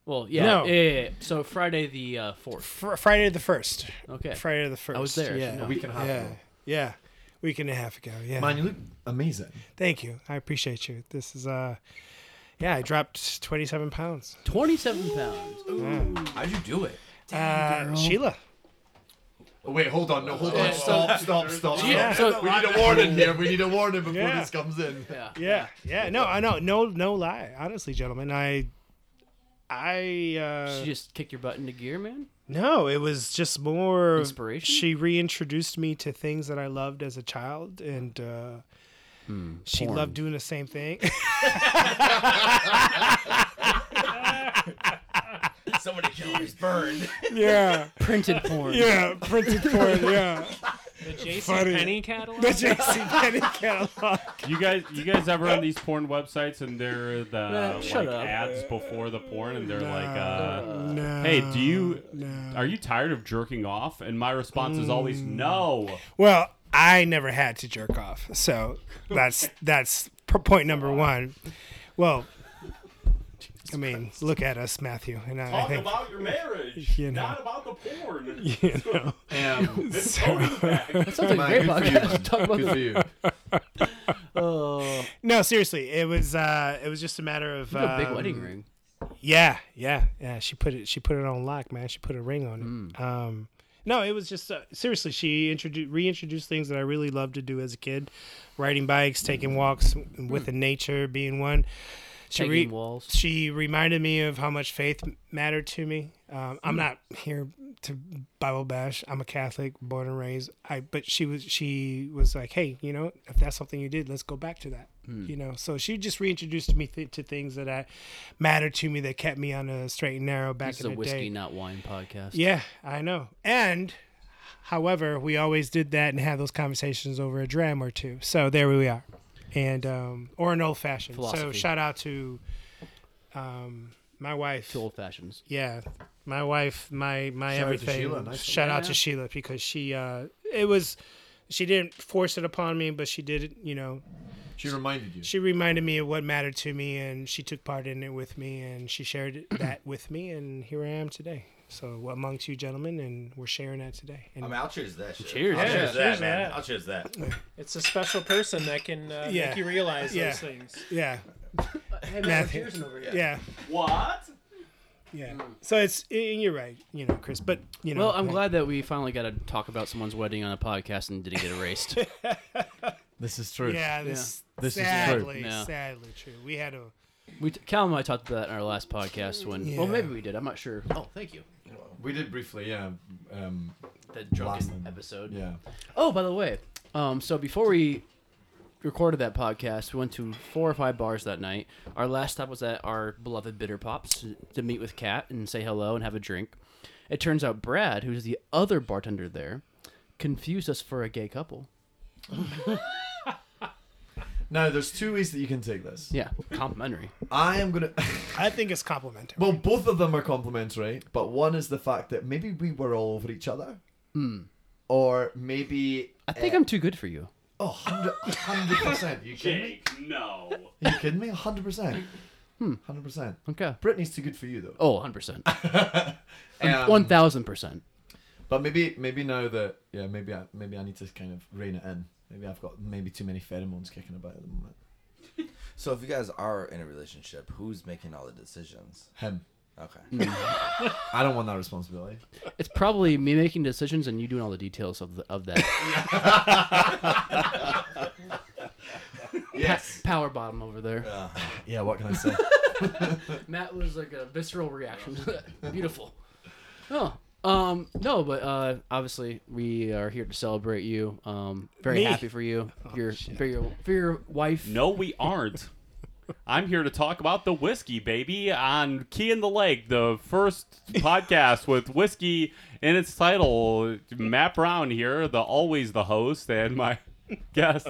Well, yeah. No. Yeah, yeah, yeah. So Friday the uh, fourth. Fr- Friday the first. Okay. Friday the first. I was there, Yeah, no. A week and a half yeah, ago. yeah. Week and a half ago. Yeah. Man, you look amazing. Thank you. I appreciate you. This is uh, yeah. I dropped twenty seven pounds. Twenty-seven pounds. Yeah. How'd you do it? Uh, Sheila. Oh, wait, hold on. No, hold on. Stop, stop, stop. Yeah. So We need a warning here. We need a warning before Yeah. this comes in. yeah. Yeah, yeah. No, I know. No, no lie. Honestly, gentlemen, I, I. uh She just kicked your butt into gear, man. No, it was just more Inspiration? She reintroduced me to things that I loved as a child, and uh, she porn. loved doing the same thing. Somebody calories burned. yeah, Printed porn. yeah, printed porn. Yeah, The JC Funny. Penny catalog. The JC Penny catalog. You guys, you guys ever on these porn websites and they're the Man, shut like up. ads before the porn and they're like, uh, No, "Hey, do you no. are you tired of jerking off?" And my response is always, "No." Well, I never had to jerk off, so that's that's p- point number one. Well, I mean, look at us, Matthew, and I, I Talk think about your marriage, You know. not about the porn. you know. Um, It's Tony's back. Sounds like a great good for you, podcast. Talk about Good the- for you. Oh, No, seriously, it was uh, it was just a matter of you got a big um, wedding ring. Yeah, yeah, yeah. She put it. She put it on lock, man. She put a ring on it. Mm. Um, no, it was just uh, seriously. She introduced, reintroduced things that I really loved to do as a kid: riding bikes, taking walks with the nature, being one. She re- walls. she reminded me of how much faith mattered to me. Um, I'm not here to Bible bash. I'm a Catholic, born and raised. I but she was she was like, hey, you know, if that's something you did, let's go back to that. You know, so she just reintroduced me th- to things that I mattered to me that kept me on a straight and narrow back This is in a the whiskey, day. not wine podcast. Yeah, I know. And however, we always did that and had those conversations over a dram or two. So there we are. And um or an old fashioned. So shout out to um my wife. Two old fashions. Yeah. My wife, my my Shout out to everything. Sheila, nice. Shout out Yeah. to Sheila because she uh it was she didn't force it upon me, but she did it, you know, She reminded you. she reminded me of what mattered to me and she took part in it with me and she shared that with me and here I am today. So what amongst you gentlemen and we're sharing that today. And I mean, I'll choose that shit. Cheers. I'll Yeah, choose that, cheers man. that. I'll choose that. It's a special person that can uh, Yeah. make you realize Yeah. those things. yeah. Hey, Matthew. Yeah. What? Yeah. So it's and you're right, you know, Chris, but you know Well, I'm like- glad that we finally got to talk about someone's wedding on a podcast and didn't get erased. This is true. Yeah, this This is true. sadly, sadly true. We had a we t- Cal and I talked about that in our last podcast when. Well, maybe we did. I'm not sure. Oh, thank you. We did briefly, yeah. Um, The Last drunken time. episode. yeah. Oh, by the way, um, so before we recorded that podcast, we went to four or five bars that night. Our last stop was at our beloved Bitter Pops to meet with Kat and say hello and have a drink. It turns out Brad, who's the other bartender there, confused us for a gay couple. Now, there's two ways that you can take this. Yeah, complimentary. I am gonna. I think it's complimentary. well, both of them are complimentary, but one is the fact that maybe we were all over each other, or maybe. I think uh, I'm too good for you. Oh, 100 percent. You kidding me? Jake, no. Are you kidding me? hundred percent. Hundred percent. Okay. Brittany's too good for you though. Oh, 100%. Um, 1000%. But maybe, maybe now that yeah, maybe I maybe I need to kind of rein it in. Maybe I've got maybe too many pheromones kicking about at the moment. So if you guys are in a relationship, who's making all the decisions? Him. Okay. I don't want that responsibility. It's probably me making decisions and you doing all the details of, the, of that. Yes. Power bottom over there. Uh, Yeah. What can I say? Matt was like a visceral reaction to that. Beautiful. Oh, um, no, but uh, obviously we are here to celebrate you. Um, very Me? happy for you. your for your for your wife. No, we aren't. I'm here to talk about the whiskey, baby, on Key in the Lake, the first podcast with whiskey in its title. Matt Brown here, the always the host, and my guest,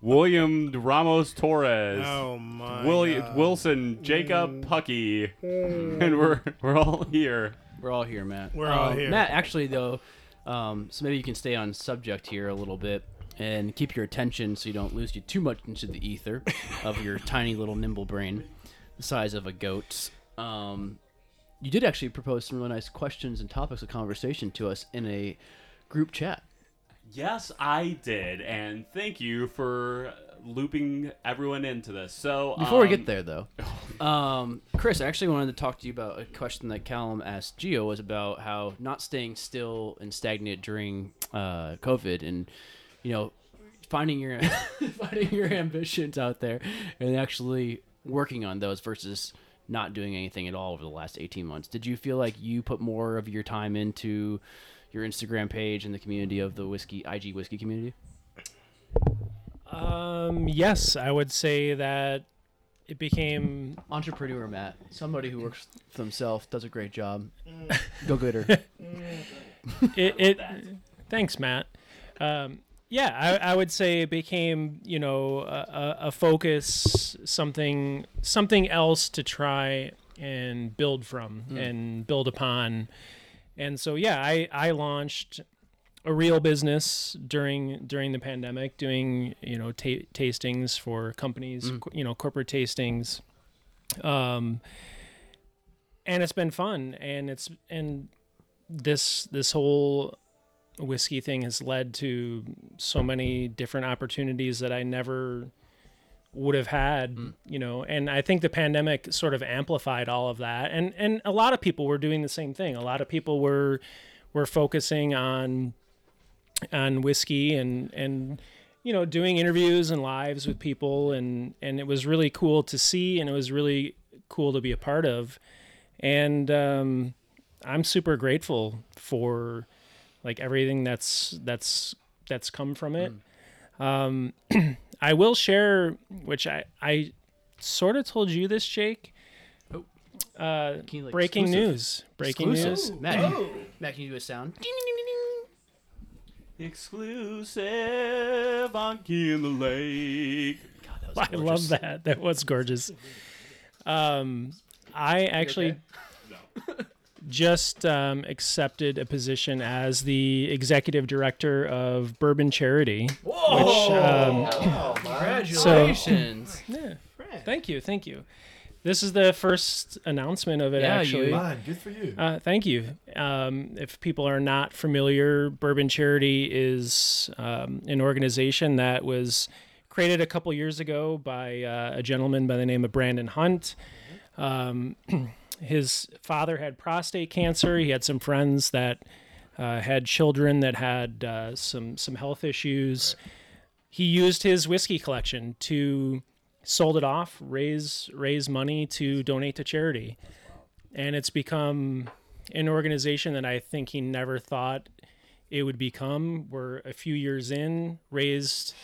William Ramos Torres. Oh my. William God. Wilson Jacob Pucky, and we're we're all here. We're all here, Matt. We're all Um, here. Matt, actually though, um, so maybe you can stay on subject here a little bit and keep your attention so you don't lose you too much into the ether of your tiny little nimble brain, the size of a goat. Um, you did actually propose some really nice questions and topics of conversation to us in a group chat. Yes, I did, and thank you for looping everyone into this. So Before we um, get there, though, um, Chris, I actually wanted to talk to you about a question that Callum asked Geo was about how not staying still and stagnant during uh, COVID, and you know, finding your finding your ambitions out there and actually working on those versus not doing anything at all over the last 18 months. Did you feel like you put more of your time into your Instagram page and the community of the whiskey IG whiskey community? Um, yes, I would say that it became entrepreneur Matt, somebody who works for themselves, does a great job. Go getter. it, it thanks matt um, yeah, I, I would say it became you know a, a, a focus, something something else to try and build from and build upon. And so yeah, I I launched a real business during during the pandemic, doing you know ta- tastings for companies, co- you know corporate tastings, um, and it's been fun, and it's and this this whole whiskey thing has led to so many different opportunities that I never would have had, you know, and I think the pandemic sort of amplified all of that. And and a lot of people were doing the same thing. A lot of people were were focusing on on whiskey and and you know doing interviews and lives with people. And and it was really cool to see and it was really cool to be a part of. And um i'm super grateful for like everything that's that's that's come from it. Um i will share which i i sort of told you this jake. Oh. uh Can you, like, breaking exclusive? news. Breaking Exclusive. news. Matt, Matt, can you do a sound? Exclusive on Key in the Lake. God, that was I love that. That was gorgeous. Um, I actually just um, accepted a position as the executive director of Bourbon Charity. Which, um, Congratulations. yeah, thank you, thank you. This is the first announcement of it. Yeah, you- actually, Man, good for you. uh, thank you. Um, if people are not familiar, Bourbon Charity is um, an organization that was created a couple years ago by uh, a gentleman by the name of Brandon Hunt. Um, his father had prostate cancer. He had some friends that uh, had children that had uh, some some health issues. He used his whiskey collection to sold it off, raise raise money to donate to charity and it's become an organization that I think he never thought it would become. We're a few years in, raised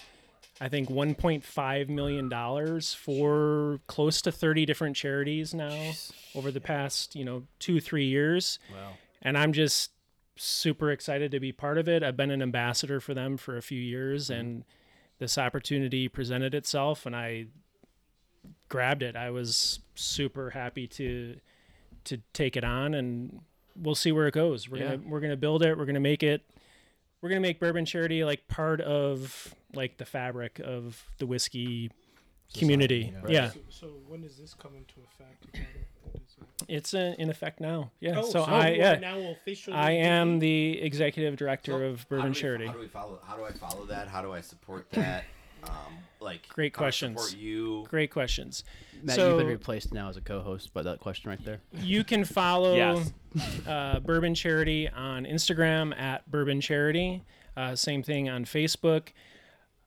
I think 1.5 million dollars for close to 30 different charities now over the past, you know, 2 3 years. Wow. And I'm just super excited to be part of it. I've been an ambassador for them for a few years mm-hmm. and this opportunity presented itself and I grabbed it. I was super happy to to take it on and we'll see where it goes. We're Yeah. gonna we're gonna build it, we're gonna make it we're gonna make bourbon charity like part of like the fabric of the whiskey community. yeah. Yeah. So, so when does this come into effect? again? What is it? It's uh, in effect now. Yeah. Oh, so, I yeah now officially I am the executive director So, of Bourbon do we- Charity. How do we follow? How do I follow that? How do I support that? Um, like Great how do I questions. Support you. Great questions. Matt, So- you've been replaced now as a co-host by that question right there. You can follow Yes. uh, Bourbon Charity on Instagram at Bourbon Charity. Uh, same thing on Facebook.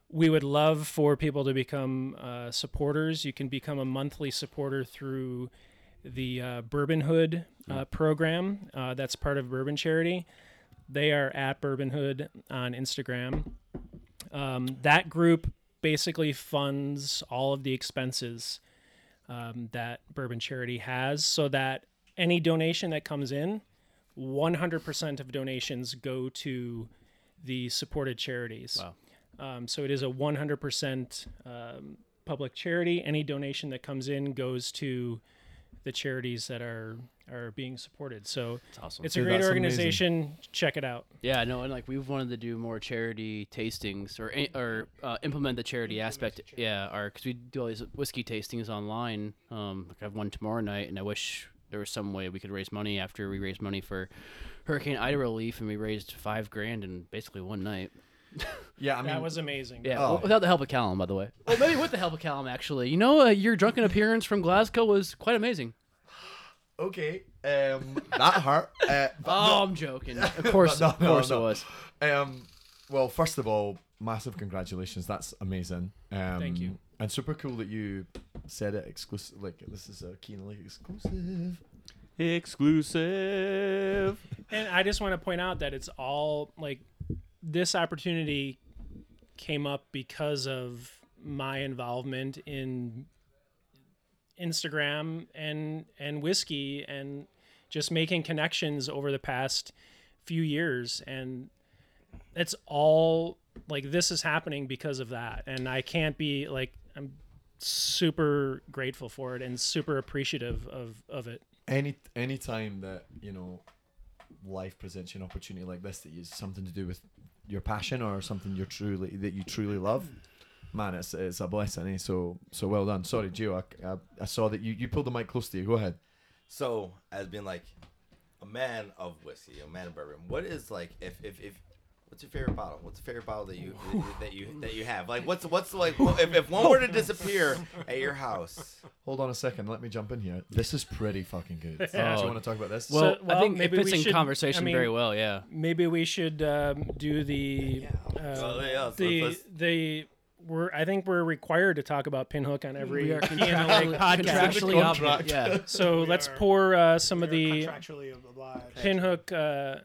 We would love for people to become uh, supporters. You can become a monthly supporter through the uh, Bourbon Hood uh, program. Uh, that's part of Bourbon Charity. They are at Bourbon Hood on Instagram. Um, that group basically funds all of the expenses um, that Bourbon Charity has so that any donation that comes in, 100% of donations go to the supported charities. Wow. Um, so it is a 100% um, public charity. Any donation that comes in goes to the charities that are are being supported. So It's awesome. it's a Dude, great that's amazing. organization. Check it out. Yeah, no, and like we've wanted to do more charity tastings or or uh, implement the charity aspect. Yeah, our because we do all these whiskey tastings online. Um, like I have one tomorrow night, and I wish there was some way we could raise money after we raised money for Hurricane Ida relief, and we raised five grand in basically one night. Yeah, I mean, that was amazing. Yeah, Oh. without the help of Callum, by the way. Well, maybe with the help of Callum, actually. You know, uh, your drunken appearance from Glasgow was quite amazing. okay. Um, that hurt. Uh, but Oh, I'm joking. Of course, no, of no, course no. it was. Um, well, first of all, massive congratulations. That's amazing. Um, Thank you. And super cool that you said it exclusive. Like this is a keenly exclusive. Exclusive. And I just want to point out that it's all like this opportunity came up because of my involvement in Instagram and and whiskey and just making connections over the past few years and it's all like this is happening because of that, and I can't be like I'm super grateful for it and super appreciative of of it. any any time that you know life presents you an opportunity like this that is something to do with your passion or something you're truly that you truly love man it's it's a blessing eh? so so well done. Sorry Gio I, I, I saw that you you pulled the mic close to you. Go ahead. So, as being like a man of whiskey, a man of bourbon, what is like if if if what's your favorite bottle? What's the favorite bottle that you that you that you have? Like what's what's like if, if one were to disappear at your house? hold on a second let me jump in here this is pretty fucking good Yeah. do you want to talk about this Well, So- I well, think it maybe fits we in should- conversation I mean- very well. Yeah. Maybe we should um, do the uh, Oh, yeah, let's- the let's- the we're I think we're required to talk about Pinhook on every We are Key and the Lake podcast. contractually obligated. Yeah. So We let's are- pour uh, some of the contractually obliged. Pinhook. Uh,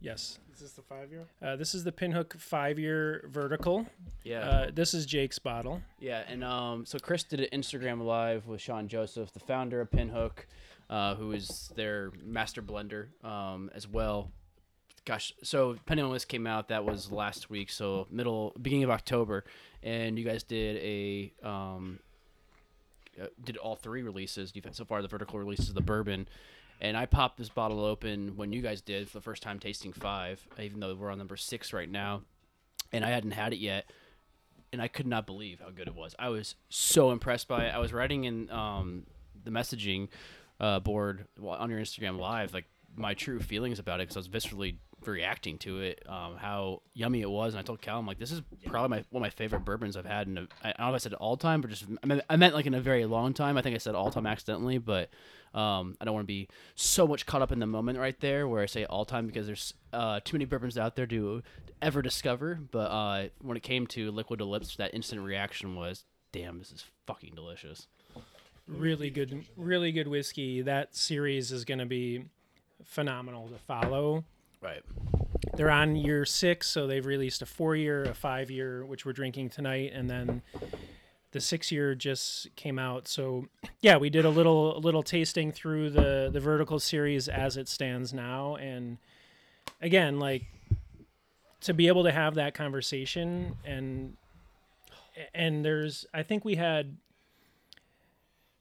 yes, This is this the five year? uh, this is the Pinhook five-year vertical. Yeah. Uh, this is Jake's bottle. Yeah, and um, so Chris did an Instagram live with Sean Joseph, the founder of Pinhook, uh, who is their master blender um, as well. Gosh, so Penny List came out. That was last week, so middle beginning of October, and you guys did a um, uh, did all three releases. You've had so far the vertical releases the bourbon, and I popped this bottle open when you guys did for the first time, tasting five. Even though we're on number six right now, and I hadn't had it yet and I could not believe how good it was. I was so impressed by it. I was writing in um, the messaging uh, board on your Instagram live, like my true feelings about it, because I was viscerally reacting to it, um, how yummy it was. And I told Cal, I'm like, this is probably my one of my favorite bourbons I've had in. A, I don't know if I said all time, but just I meant, I meant like in a very long time. I think I said all time accidentally, but um, I don't want to be so much caught up in the moment right there where I say all time because there's uh, too many bourbons out there to ever discover. But uh, when it came to liquid to lips, that instant reaction was, "Damn, this is fucking delicious." Really good, really good whiskey. That series is going to be phenomenal to follow. Right. They're on year six, so they've released a four-year, a five-year, which we're drinking tonight, and then the six-year just came out. So yeah, we did a little, a little tasting through the the vertical series as it stands now, and again, like to be able to have that conversation and and there's I think we had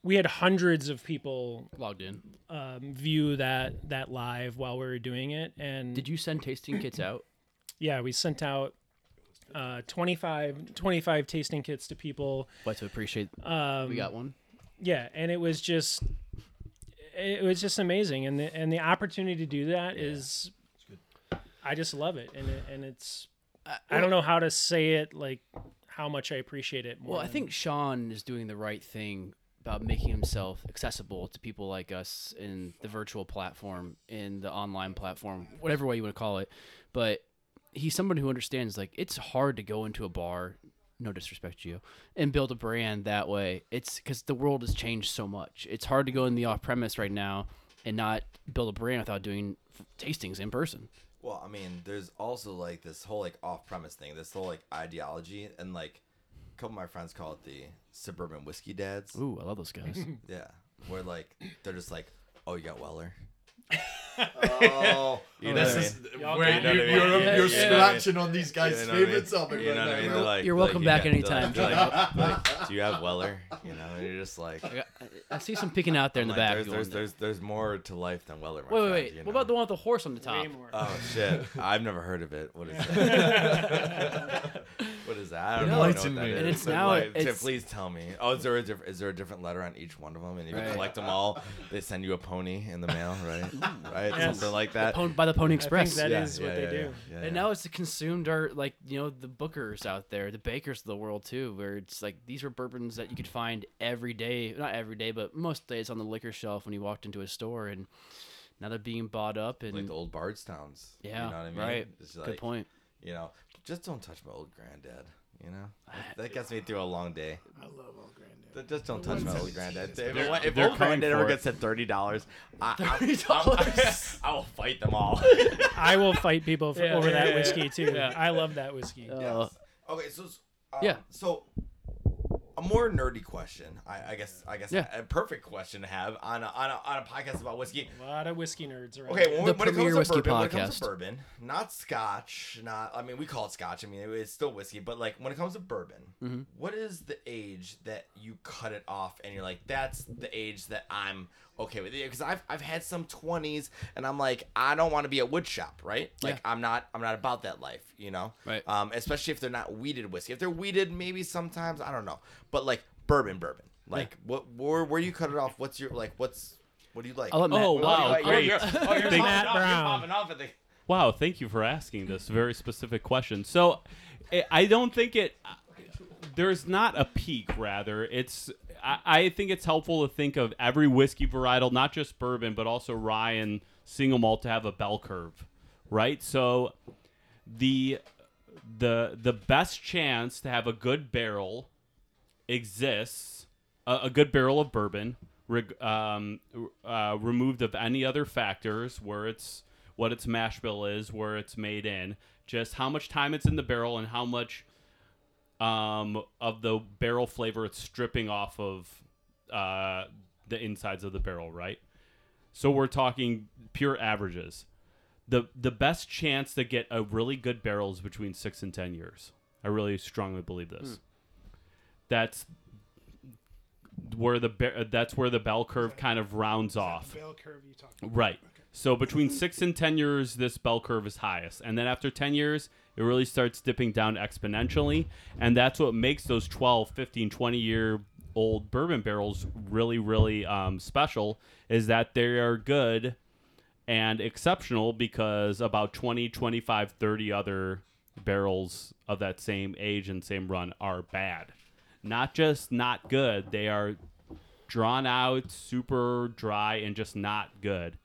we had hundreds of people Logged in. um, view that that live while we were doing it and Did you send tasting kits out? yeah we sent out uh, 25, 25 tasting kits to people Like to appreciate. um, we got one. yeah and it was just it was just amazing and the and the opportunity to do that is i just love it and it, and it's i don't know how to say it like how much i appreciate it more Well, I think Sean is doing the right thing about making himself accessible to people like us in the virtual platform, in the online platform, whatever way you want to call it. But he's someone who understands like it's hard to go into a bar, no disrespect to you, and build a brand that way. It's because the world has changed so much. It's hard to go in the off premise right now and not build a brand without doing tastings in person. Well, I mean, there's also like this whole like off-premise thing, this whole like ideology, and like a couple of my friends call it the suburban whiskey dads. Ooh, I love those guys. Yeah, where like they're just like, oh, you got Weller. oh you know this is where you, you're, you're, Yeah, you're yeah, yeah. scratching on these guys' You know what I favorite mean? topic You know right what I mean? now. They're like, You're welcome like, back you got- anytime, they're like, like, Do you have Weller? You know, and you're just like. I, I see some peeking out there in the like, back. There's, there's, there's, there's more to life than Weller. My Wait, wait, friend, wait. you What know? about the one with the horse on the top? way more Oh shit! I've never heard of it. What is that? what is that? I don't know, what Enlighten me. is. And it's now- like, so it's- please tell me. Oh, is there a diff- is there a different letter on each one of them? And if you Right. collect them all, they send you a pony in the mail, right? right, Yes. something like that. Pon- by the Pony i Express. think that Yeah, is yeah, what they yeah, do yeah, yeah, and now it's the consumed art, like you know the bookers out there, the bakers of the world too, where it's like these were bourbons that you could find every day, not every day, but most days on the liquor shelf when you walked into a store, and now they're being bought up and like the old Bardstowns. yeah, you know what I mean? right. It's Good point. You know, just don't touch my old granddad. You know, that, that gets me through a long day. I love old granddad. Th- Just don't touch my old granddad. If, They're- if old granddad ever gets at thirty dollars, I, I, $30? I will fight them all. i will fight people for, Yeah, over yeah, that yeah, whiskey too yeah. i love that whiskey Uh, Okay, so s- um, Yeah. So a more nerdy question. I, I guess. I guess Yeah. a, perfect question to have on a, on a, on a podcast about whiskey. A lot of whiskey nerds around. Okay, here. when, The when it comes to whiskey bourbon, when it comes to bourbon, not Scotch, not I mean we call it Scotch. I mean it- it's still whiskey, but like when it comes to bourbon, Mm-hmm. what is the age that you cut it off and you're like that's the age that I'm okay with it? Because I've I've had some twenties and I'm like I don't want to be a wood shop, right? Like Yeah. I'm not I'm not about that life, you know. Right. Um, especially if they're not wheated whiskey. If they're wheated, maybe sometimes I don't know, but like bourbon, bourbon. Like what where where you cut it off? What's your like what's what do you like? I'll let Matt- Oh, What wow, like? great. You're, you're, oh, you're Matt off, you're Brown. off at the Wow, thank you for asking this very specific question. So, I- I don't think it. There's not a peak. Rather, it's. I, I think it's helpful to think of every whiskey varietal, not just bourbon, but also rye and single malt, to have a bell curve, right? So, the the the best chance to have a good barrel exists a, a good barrel of bourbon reg, um, uh, removed of any other factors where it's what its mash bill is where it's made in just how much time it's in the barrel and how much um, of the barrel flavor it's stripping off of uh, the insides of the barrel right so we're talking pure averages the the best chance to get a really good barrel is between six and ten years. I really strongly believe this. That's where the that's where the bell curve kind of rounds off. Bell curve you talking. Right. So between six and ten years, this bell curve is highest, and then after ten years, it really starts dipping down exponentially, and that's what makes those 12, 15, 20 year old bourbon barrels really, really um, special. Is that they are good and exceptional because about 20, 25, 30 other barrels of that same age and same run are bad. Not just not good, they are drawn out, super dry, and just not good.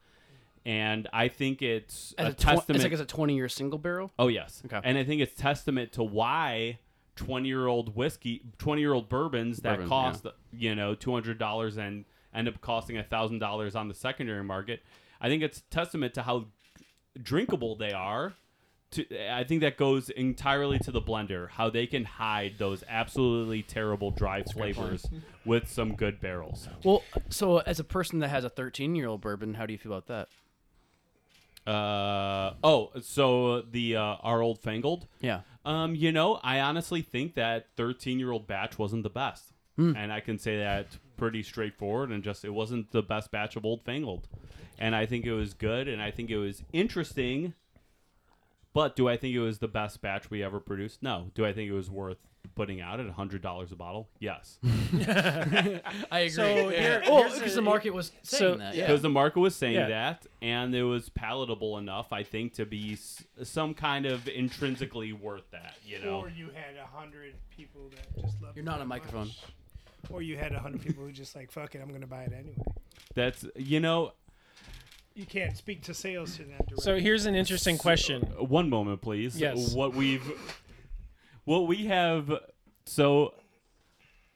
And I think it's As a, a tw- testament. it's like as a 20 year single barrel. Oh yes. Okay. And I think it's testament to why 20 year old whiskey, 20 year old bourbons that Bourbon, cost you know $200 and end up costing $1,000 on the secondary market. I think it's testament to how drinkable they are. To, I think that goes entirely to the blender, how they can hide those absolutely terrible dry flavors with some good barrels. Well, so as a person that has a 13 year old bourbon, how do you feel about that? Uh oh, so the uh, our old fangled. Yeah. Um, you know, I honestly think that 13 year old batch wasn't the best. And I can say that pretty straightforward and just it wasn't the best batch of Old Fangled. And I think it was good and I think it was interesting. But do I think it was the best batch we ever produced? No. Do I think it was worth putting out at $100 a bottle? Yes. I agree. So here- well, because the market was saying so- that. Because Yeah. the market was saying Yeah. that, and it was palatable enough, I think, to be s- some kind of intrinsically worth that, you know? Or you had a hundred people that just loved. You're not that a microphone. much. Or you had a hundred people who just like fuck it, I'm gonna buy it anyway. That's, you know, You can't speak to sales to that directly. So here's an interesting question. One moment, please. Yes. What we've, what we have. So,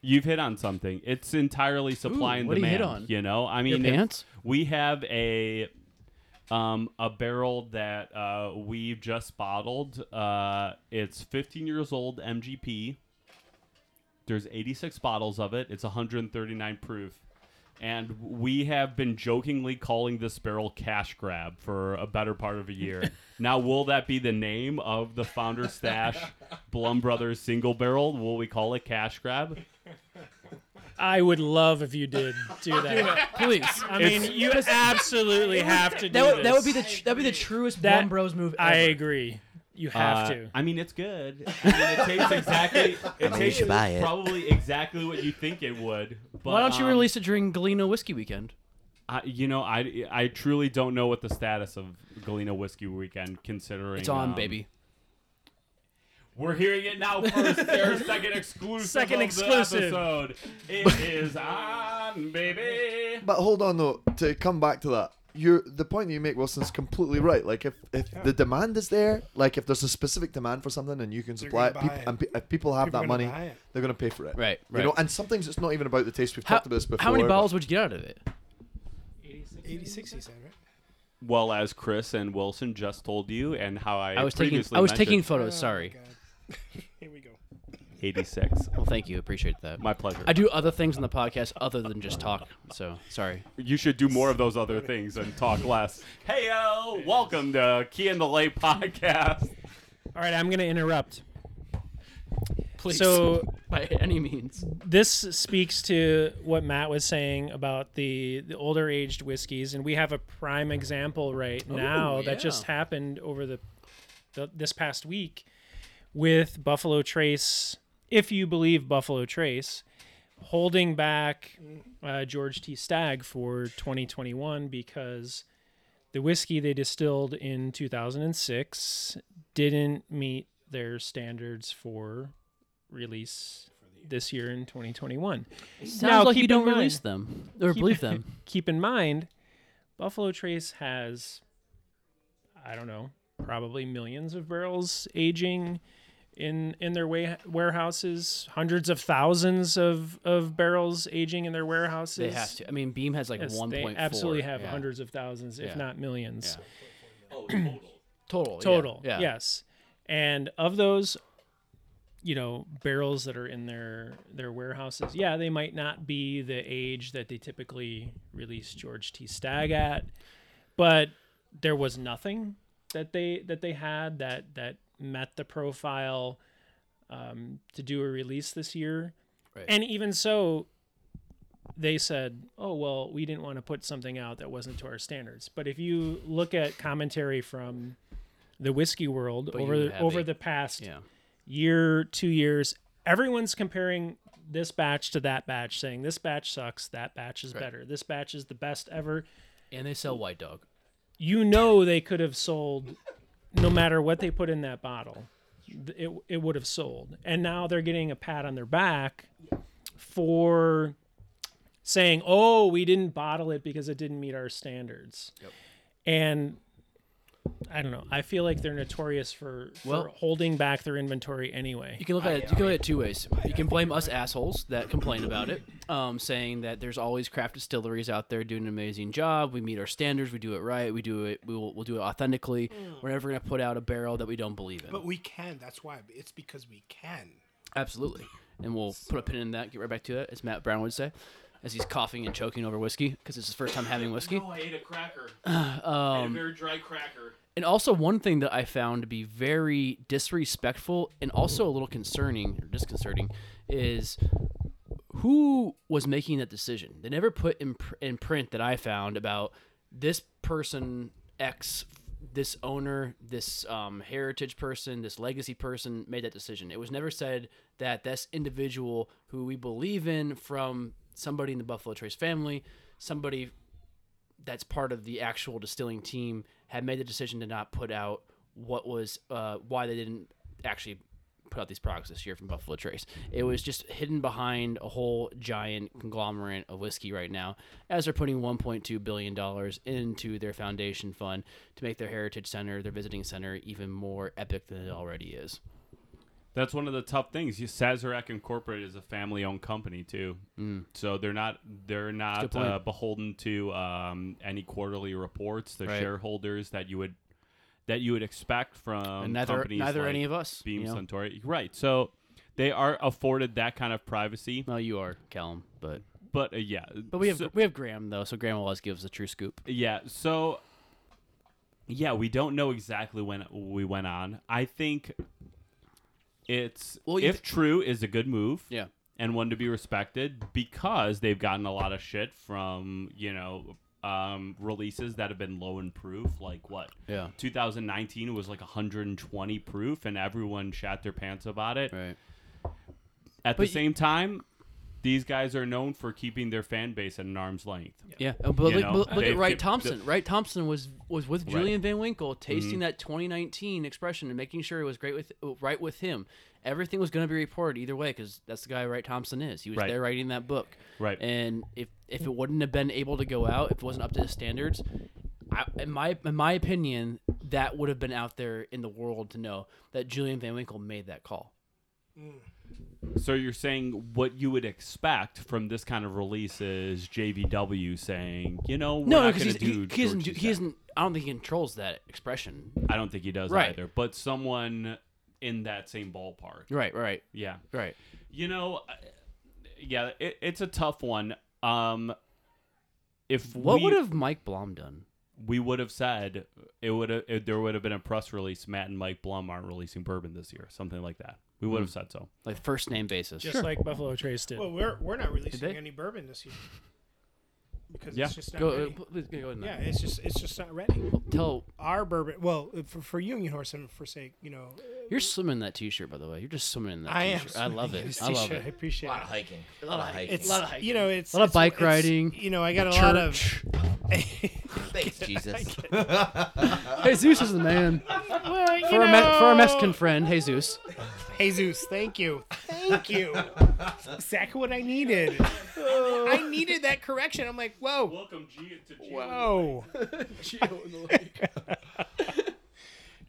you've hit on something. It's entirely supply Ooh, and what do you demand. hit on? You know, I mean, it- pants? we have a, um, a barrel that uh, we've just bottled. Uh, it's 15 years old, MGP. There's 86 bottles of it. It's 139 proof. And we have been jokingly calling this barrel cash grab for a better part of a year. now, will that be the name of the Founder Stash Blaum Brothers single barrel? Will we call it cash grab? I would love if you did do that. Please. I mean, you absolutely have to do That would, this. that would be the tr- that would be the truest That- Blaum Bros move ever. I agree. You have Uh, to. I mean, it's good. I mean, it tastes exactly. It mean, you tastes should buy it. probably exactly what you think it would. But, Why don't you um, release it during Galena Whiskey Weekend? I, you know, I I truly don't know what the status of Galena Whiskey Weekend, considering It's on, um, baby. We're hearing it now first. Their second exclusive. Second of the exclusive. episode. It is on, baby. But hold on though, to come back to that, you're the point you make, Wilson's completely right. Like if, if the demand is there, like if there's a specific demand for something and you can supply it, people, it. and pe- if people have People that money, they're gonna pay for it. Right, You know, and sometimes it's not even about the taste. We've How, talked about this before. how many bottles would you get out of it? 86, he said, right? Well, as Chris and Wilson just told you, and how I I was taking I was mentioned- taking Oh, photos. Sorry. my Here we go. 86. Well, thank you. Appreciate that. My pleasure. I do other things on the podcast other than just talk. So sorry. You should do more of those other things and talk less. Hey yo, welcome to Key in the Lake podcast. All right, I'm going to interrupt. Please. So by any means. this speaks to what Matt was saying about the the older aged whiskeys, and we have a prime example right oh, now that just happened over the, the this past week with Buffalo Trace. If you believe Buffalo Trace, holding back uh, George T. Stagg for 2021 because the whiskey they distilled in 2006 didn't meet their standards for release this year in 2021. Sounds Now, like keep you don't mind- release them or keep- believe them. Keep in mind, Buffalo Trace has, I don't know, probably millions of barrels aging in in their way, warehouses, hundreds of thousands of, of barrels aging in their warehouses. They have to. I mean, Beam has like Yes, one they point. absolutely have yeah. hundreds of thousands, if Yeah. not millions. Oh, total. yeah, total Yeah. yes and of those you know barrels that are in their their warehouses yeah they might not be the age that they typically release george t Stagg at but there was nothing that they that they had that that met the profile um, to do a release this year Right. and even so they said, "Oh well, we didn't want to put something out that wasn't to our standards." But if you look at commentary from the whiskey world But over the, over the past Yeah. year, two years, everyone's comparing this batch to that batch, saying this batch sucks, that batch is Right. better, this batch is the best ever. And they sell White Dog. You know they could have sold, no matter what they put in that bottle, it it would have sold. And now they're getting a pat on their back for saying, "Oh, we didn't bottle it because it didn't meet our standards." Yep. And I don't know. I feel like they're notorious for, for Well- holding back their inventory anyway. You can look at it. You can look at it two ways. You can blame us assholes that complain about it, um, saying that there's always craft distilleries out there doing an amazing job. We meet our standards. We do it right. We do it. We will. We'll do it authentically. We're never gonna put out a barrel that we don't believe in. But we can. That's why. It's because we can. Absolutely. And we'll put a pin in that. Get right back to it, as Matt Brown would say, as he's coughing and choking over whiskey because it's his first time having whiskey. I ate a cracker. I ate a very dry cracker. And also, one thing that I found to be very disrespectful and also a little concerning or disconcerting is who was making that decision. They never put in, pr- in print that I found about this person X, this owner, this um, heritage person, this legacy person made that decision. It was never said that this individual who we believe in from somebody in the Buffalo Trace family, somebody that's part of the actual distilling team had made the decision to not put out what was uh, why they didn't actually put out these products this year from Buffalo Trace. It was just hidden behind a whole giant conglomerate of whiskey right now, as they're putting 1.2 billion dollars into their foundation fund to make their heritage center, their visiting center, even more epic than it already is. That's one of the tough things. Sazerac Incorporated is a family-owned company too, so they're not they're not uh, beholden to um, any quarterly reports. The Right. shareholders that you would that you would expect from and neither companies neither like any of us. Beam you know? Suntory, right? So they are afforded that kind of privacy, Well, you are Callum, but but uh, yeah, but we have so- we have Graham though, so Graham always gives the true scoop. Yeah, so yeah, we don't know exactly when we went on. I think it's Well, if th- true is a good move. Yeah. And one to be respected because they've gotten a lot of shit from, you know, um, releases that have been low in proof. Like what? Yeah. 2019 was like 120 proof and everyone shat their pants about it. Right. At But the y- same time, these guys are known for keeping their fan base at an arm's length. Yeah, uh, but You look, know, but look at Wright kept- Thompson. Wright Thompson was was with Right. Mm-hmm. Julian Van Winkle, tasting that 2019 expression and making sure it was great with uh, right with him. Everything was going to be reported either way because that's the guy Wright Thompson is. He was Right. there writing that book. Right. And if if it wouldn't have been able to go out, if it wasn't up to his standards, I, in my in my opinion, that would have been out there in the world to know that Julian Van Winkle made that call. So you're saying what you would expect from this kind of release is JVW saying, you know, we're No, not because going to he, do. he, he isn't. George He isn't. I don't think he controls that expression. I don't think he does Right. either. But someone in that same ballpark. Right, right, Yeah. right. You know, uh, yeah, it, it's a tough one. Um, if What we, would have Mike Blaum done? we would have said it would have it, there would have been a press release. Matt and Mike Blaum aren't releasing bourbon this year, something like that. We would have mm. said so. Like first name basis. Just like Buffalo Trace did. Well, we're we're not releasing they? any bourbon this year because Yeah. it's just not Go, uh, ready. please go ahead. Yeah, it's just it's just not ready. Tell Our bourbon, well, uh, for, for Union Horse and for sake, you know, uh, you're swimming in that T-shirt, by the way. You're just swimming in that I am. T-shirt. I love swimming in it. I love t-shirt. I it. appreciate A lot it. of hiking. A lot of hiking. It's you know it's A lot of it's- bike it's- riding. You know, I got a lot of Thanks, Jesus. Jesus is the man. well, you For our, me- for our Mexican friend, Jesus. Jesus, thank you, thank you. That's exactly what I needed. I needed that correction. I'm like, whoa, Welcome, G, to G. whoa.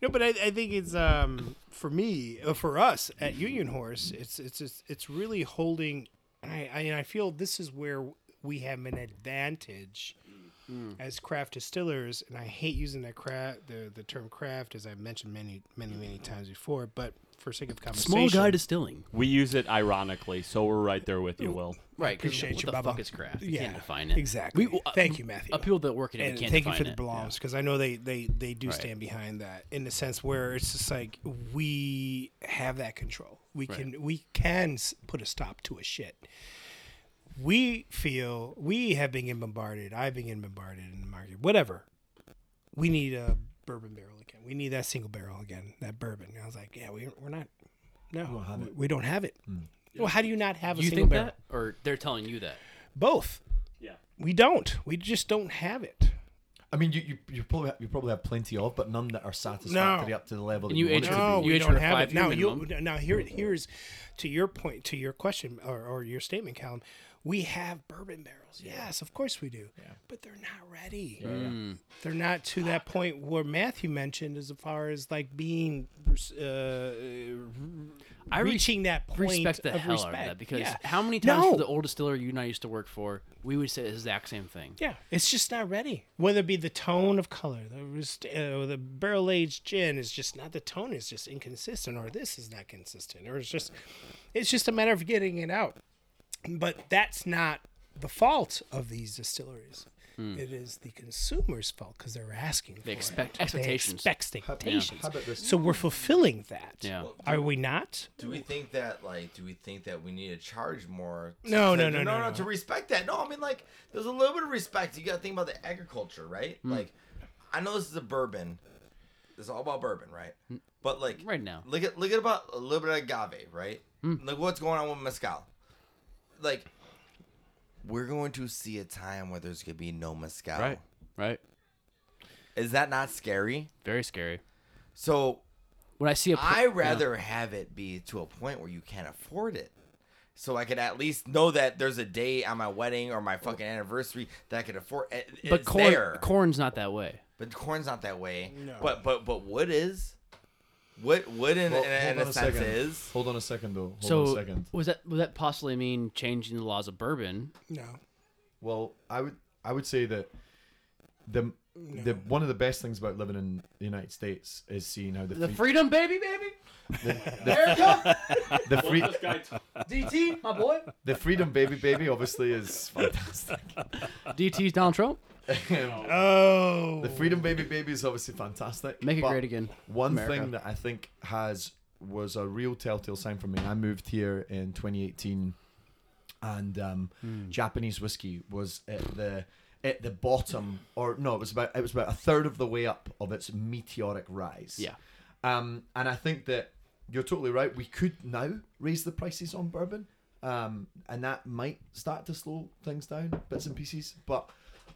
no, but I, I think it's um for me, uh, for us at Union Horse, it's it's it's, it's really holding. I, I I feel this is where we have an advantage as craft distillers, and I hate using that craft the the term craft as I've mentioned many many many times before, but for sake of conversation, Small guy distilling. We use it ironically, so we're right there with you, Will. Right, Appreciate what you, the Bubba. fuck is craft? You Yeah, can't define it. exactly. We, uh, Thank you, Matthew. Uh, people that work in it, we and can't thank you define for the it. blogs because I know they they they do Right. stand behind that in the sense where it's just like we have that control. We can we can s- put a stop to a shit. We feel we have been getting bombarded. I've been getting bombarded in the market. Whatever. We need a bourbon barrel again. We need that single barrel again. That bourbon. And I was like, yeah, we we're not. No, don't have we, it. we don't have it. Hmm. Well, how do you not have a You single think barrel? that, or they're telling you that? Both. Yeah. We don't. We just don't have it. I mean, you, you you probably you probably have plenty of, but none that are satisfactory No. up to the level that And you you, want age it to them- be. No, you we don't want a have it. five-year Now you minimum. now here here's to your point to your question or, or your statement, Callum. We have bourbon barrels. Yes, of course we do. But they're not ready. Hmm. They're not to that point where Matthew mentioned as far as like being uh, I res- reaching that point respect the of hell respect. out of that because yeah. how many times No. for the old distiller you and I used to work for, we would say the exact same thing. Yeah, it's just not ready. Whether it be the tone of color, the uh, the barrel aged gin is just not the tone is just inconsistent, or this is not consistent, or it's just it's just a matter of getting it out. But that's not the fault of these distilleries. It is the consumer's fault because they're asking for They it. expect They expectations. expect expectations. How about this? So we're fulfilling that. Yeah. Are we not? Do we think that like do we think that we need to charge more? to- No, to- no, no, no, no. to respect that. No, I mean like there's a little bit of respect. You got to think about the agriculture, right? Hmm. Like I know this is a bourbon. It's all about bourbon, right? But like Right now. look at look at about a little bit of agave, right? Hmm. Look what's going on with mezcal. Like we're going to see a time where there's gonna be no mezcal. Right. Right. Is that not scary? Very scary. So When I see a, pr- I yeah. rather have it be to a point where you can't afford it. So I could at least know that there's a day on my wedding or my fucking anniversary that I could afford. It, but corn, there. corn's not that way. but corn's not that way. No. But but but wood is. Wood wood in, Well, in, in a a sense second. is. Hold on a second, though. Hold so on a second. was that would that possibly mean changing the laws of bourbon? No. Well, I would I would say that the the one of the best things about living in the United States is seeing how the The free, freedom, baby, baby. the, the, the, free, DT, my boy. the freedom baby baby obviously is fantastic. DT's Donald Trump. Oh. the freedom baby baby is obviously fantastic. Make it great again. One America. thing that I think has was a real telltale sign for me. I moved here in 2018, and um, Hmm. Japanese whiskey was at the at the bottom, or no, it was about it was about a third of the way up of its meteoric rise. Yeah. Um, and I think that you're totally right. We could now raise the prices on bourbon, um, and that might start to slow things down bits and pieces. But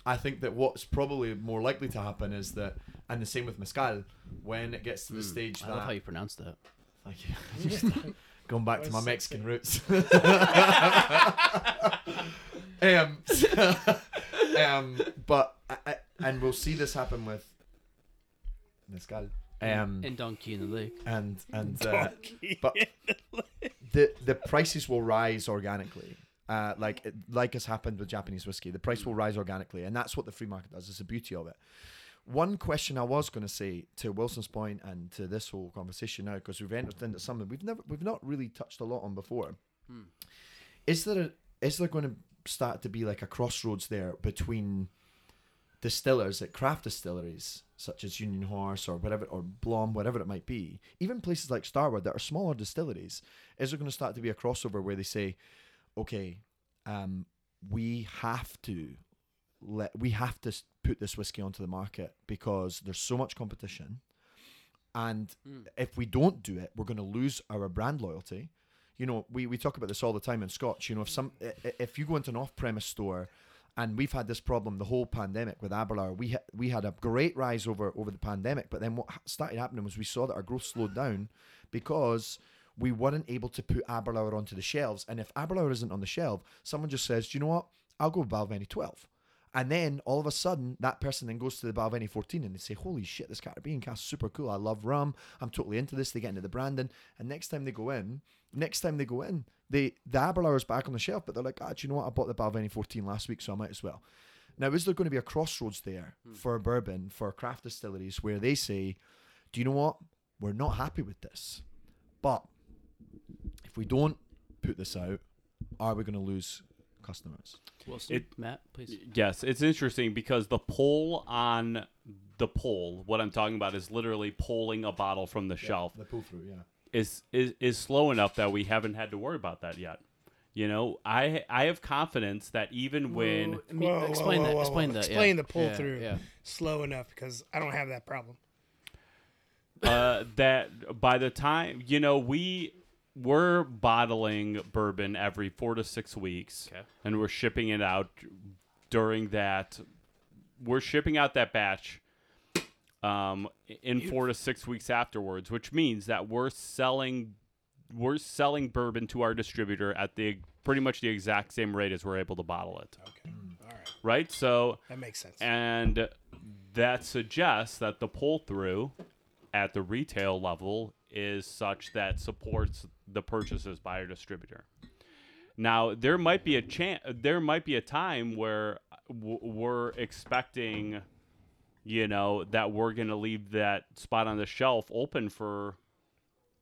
I think that what's probably more likely to happen is that, and the same with mezcal, when it gets to the stage Hmm. I that love how you pronounce that. Thank you. Just going back to my Mexican roots. um, um, but I, I, and we'll see this happen with mezcal. Um, And Donkey in the Lake. and and uh, but the the prices will rise organically. Uh, mm. like like has happened with Japanese whiskey, the price mm. will rise organically, and that's what the free market does. It's the beauty of it. one question I was going to say to Wilson's point and to this whole conversation now, because we've entered into something we've never, we've not really touched a lot on before. Hmm. Is there, a, is there going to start to be like a crossroads there between distillers at craft distilleries such as Union Horse or whatever or Blaum, whatever it might be, even places like Starward that are smaller distilleries, is there going to start to be a crossover where they say, okay, um, we have to let we have to put this whiskey onto the market because there's so much competition, and if we don't do it, we're going to lose our brand loyalty. You know, we, we talk about this all the time in Scotch. You know, if some if you go into an off-premise store, and we've had this problem the whole pandemic with Aberlour. We ha- we had a great rise over over the pandemic, but then what started happening was we saw that our growth slowed down because we weren't able to put Aberlour onto the shelves. And if Aberlour isn't on the shelf, someone just says, "Do you know what? I'll go with Balvenie 12." And then all of a sudden, that person then goes to the Balvenie 14 and they say, Holy shit, this Caribbean Cask is super cool. I love rum. I'm totally into this. They get into the branding. And next time they go in, next time they go in, they the Aberlour is back on the shelf, but they're like, ah, do you know what? I bought the Balvenie 14 last week, so I might as well. Now, is there going to be a crossroads there for bourbon, for craft distilleries, where they say, do you know what? We're not happy with this. But if we don't put this out, are we going to lose customers? Wilson, It- Matt, please. Yes, it's interesting because the pull on the pull, what I'm talking about is literally pulling a bottle from the shelf The pull through, yeah. is, is is slow enough that we haven't had to worry about that yet. You know, I I have confidence that even when Whoa, I mean, Whoa, whoa, explain whoa, that. whoa, Explain whoa. that. Explain yeah. the pull Yeah, through. Yeah. slow enough because I don't have that problem. uh, that by the time you know we we're bottling bourbon every four to six weeks, Okay. and we're shipping it out during that. We're shipping out that batch um, in four to six weeks afterwards, which means that we're selling we're selling bourbon to our distributor at the pretty much the exact same rate as we're able to bottle it. Okay, all right, Right, so that makes sense. and that suggests that the pull through at the retail level is such that supports the purchases by our distributor. Now there might be a chance, there might be a time where w- we're expecting, you know, that we're gonna leave that spot on the shelf open for